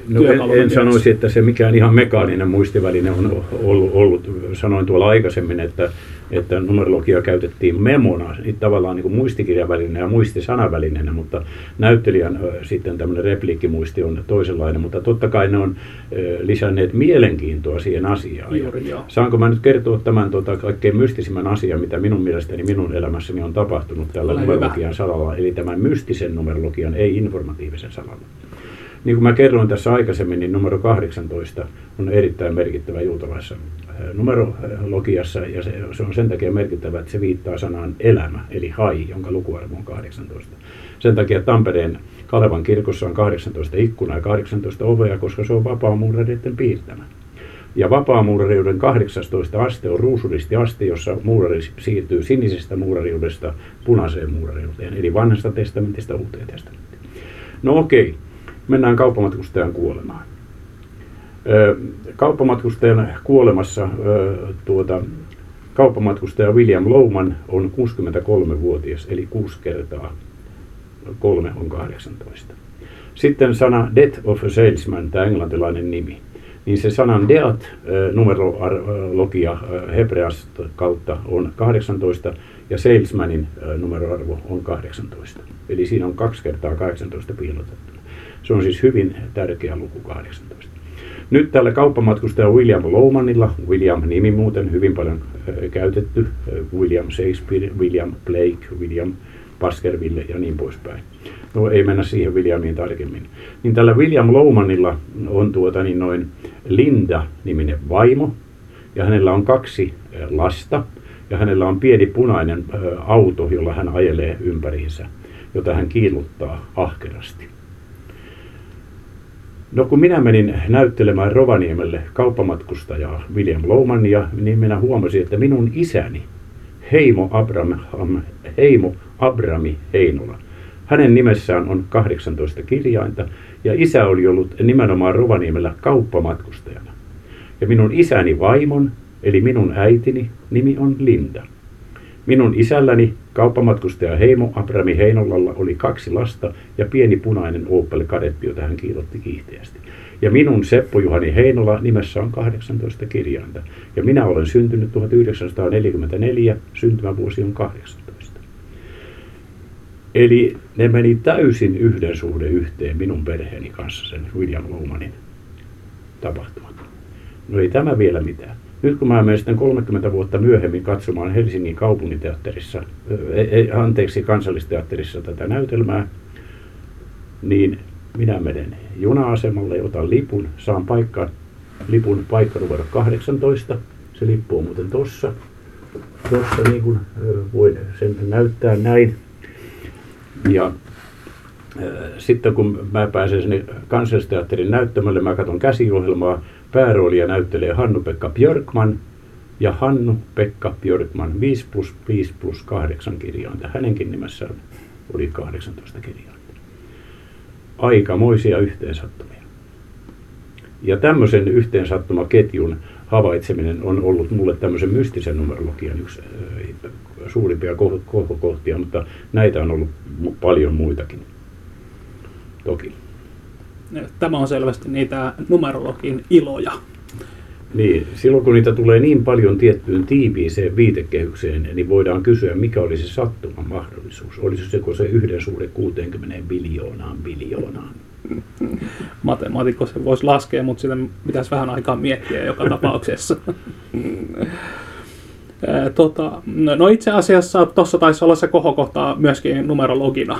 No en, en sanoisi, että se mikään ihan mekaaninen muistiväline on ollut, ollut. Sanoin tuolla aikaisemmin, että että numerologia käytettiin memona, tavallaan niin muistikirjavälineenä ja muistisanavälineenä, mutta näyttelijän sitten tämmöinen repliikkimuisti on toisenlainen, mutta totta kai ne on lisänneet mielenkiintoa siihen asiaan. Juuri, joo. Saanko mä nyt kertoa tämän tota, kaikkein mystisimmän asian, mitä minun mielestäni minun elämässäni on tapahtunut tällä Ole numerologian hyvä. salalla, eli tämän mystisen numerologian, ei informatiivisen salalla. Niin kuin mä kerroin tässä aikaisemmin, niin numero 18 on erittäin merkittävä juutalaisessa numerologiassa, ja se, se on sen takia merkittävä, että se viittaa sanaan elämä, eli hai, jonka lukuarvo on 18. Sen takia Tampereen Kalevan kirkossa on 18 ikkunaa ja 18 ovea, koska se on vapaamuurareiden piirtämä. Ja vapaamuurariuden 18 aste on ruusuristi aste, jossa muurari siirtyy sinisestä muurariudesta punaiseen muurariuteen, eli vanhasta testamentista uuteen testamenttiin. No okei, mennään kauppamatkustajan kuolemaan. Kauppamatkustajan kuolemassa tuota, kauppamatkustaja William Lowman on 63-vuotias, eli 6 kertaa 3 on 18. Sitten sana Death of a Salesman, tämä englantilainen nimi niin se sanan deat numerologia hebreasta kautta on 18 ja salesmanin numeroarvo on 18. Eli siinä on kaksi kertaa 18 piilotettuna. Se on siis hyvin tärkeä luku 18. Nyt tällä kauppamatkustaja William Lowmanilla, William nimi muuten hyvin paljon käytetty, William Shakespeare, William Blake, William Baskerville ja niin poispäin. No ei mennä siihen Williamiin tarkemmin. Niin tällä William Lowmanilla on tuota niin noin Linda-niminen vaimo ja hänellä on kaksi lasta ja hänellä on pieni punainen auto, jolla hän ajelee ympäriinsä, jota hän kiiluttaa ahkerasti. No kun minä menin näyttelemään Rovaniemelle kauppamatkustajaa William Lowmania, niin minä huomasin, että minun isäni, Heimo, Abram, Heimo Abrami Heinola, hänen nimessään on 18 kirjainta ja isä oli ollut nimenomaan Rovaniemellä kauppamatkustajana. Ja minun isäni vaimon, eli minun äitini, nimi on Linda. Minun isälläni, kauppamatkustaja Heimo Abrami Heinolalla, oli kaksi lasta ja pieni punainen Opel Kadetti, jota hän kiilotti kiihkeästi. Ja minun Seppo Juhani Heinola nimessä on 18 kirjainta. Ja minä olen syntynyt 1944, syntymävuosi on 18. Eli ne meni täysin yhden suhde yhteen minun perheeni kanssa, sen William Lowmanin tapahtumat. No ei tämä vielä mitään. Nyt kun mä menen sitten 30 vuotta myöhemmin katsomaan Helsingin kaupunginteatterissa, anteeksi kansallisteatterissa tätä näytelmää, niin minä menen juna-asemalle, otan lipun, saan paikka, lipun paikka numero 18. Se lippu on muuten tossa. Tossa niin kuin voin sen näyttää näin. Ja sitten kun mä pääsen sinne kansallisteatterin näyttämölle, mä katson käsiohjelmaa, pääroolia näyttelee Hannu-Pekka Björkman ja Hannu-Pekka Björkman 5 plus 5 plus 8 kirjainta. Hänenkin nimessään oli 18 kirjainta. Aikamoisia yhteensattumia. Ja tämmöisen yhteensattumaketjun havaitseminen on ollut mulle tämmöisen mystisen numerologian yksi suurimpia kohokohtia, mutta näitä on ollut paljon muitakin. Toki. Tämä on selvästi niitä numerologin iloja. Niin, silloin kun niitä tulee niin paljon tiettyyn tiiviiseen viitekehykseen, niin voidaan kysyä, mikä olisi se sattuman mahdollisuus. Olisi se se yhden suhde 60 biljoonaan biljoonaan? Matemaatikko se voisi laskea, mutta sitä pitäisi vähän aikaa miettiä joka [laughs] tapauksessa. tota, no itse asiassa tuossa taisi olla se kohokohta myöskin numerologina.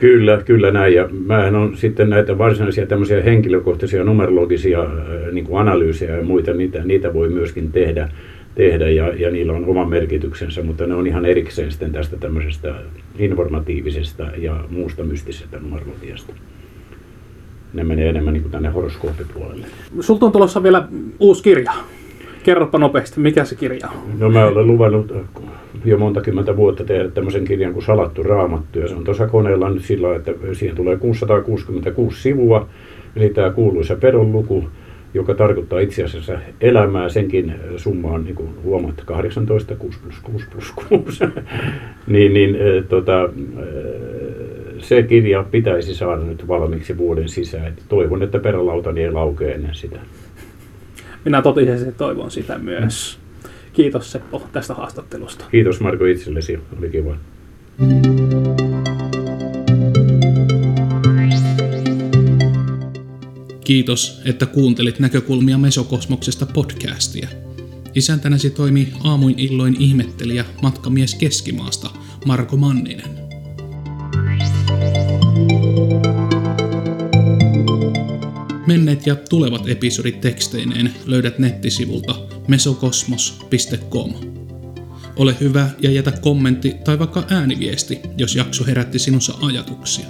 Kyllä, kyllä näin. Ja mä on sitten näitä varsinaisia tämmöisiä henkilökohtaisia numerologisia niin kuin analyysejä ja muita, niitä, niitä voi myöskin tehdä, tehdä ja, ja niillä on oma merkityksensä, mutta ne on ihan erikseen sitten tästä tämmöisestä informatiivisesta ja muusta mystisestä numerologiasta. Ne menee enemmän niin kuin tänne horoskooppipuolelle. Sulta on tulossa vielä uusi kirja. Kerropa nopeasti, mikä se kirja on? No mä olen luvannut jo monta kymmentä vuotta tehdä tämmöisen kirjan kuin Salattu raamattu. Ja se on tuossa koneella nyt sillä että siihen tulee 666 sivua. Eli tämä kuuluisa pedonluku, joka tarkoittaa itse asiassa elämää. Senkin summa on, niin kuin huomaat, 18, 6 plus 6 plus 6. [laughs] niin, niin tota, se kirja pitäisi saada nyt valmiiksi vuoden sisään. Toivon, että perälautani ei laukea ennen sitä. Minä totisesti toivon sitä myös. kiitos Seppo tästä haastattelusta. Kiitos Marko itsellesi, oli kiva. Kiitos, että kuuntelit näkökulmia Mesokosmoksesta podcastia. Isäntänäsi toimii aamuin illoin ihmettelijä matkamies Keskimaasta Marko Manninen. Menneet ja tulevat episodit teksteineen löydät nettisivulta mesokosmos.com. Ole hyvä ja jätä kommentti tai vaikka ääniviesti, jos jakso herätti sinussa ajatuksia.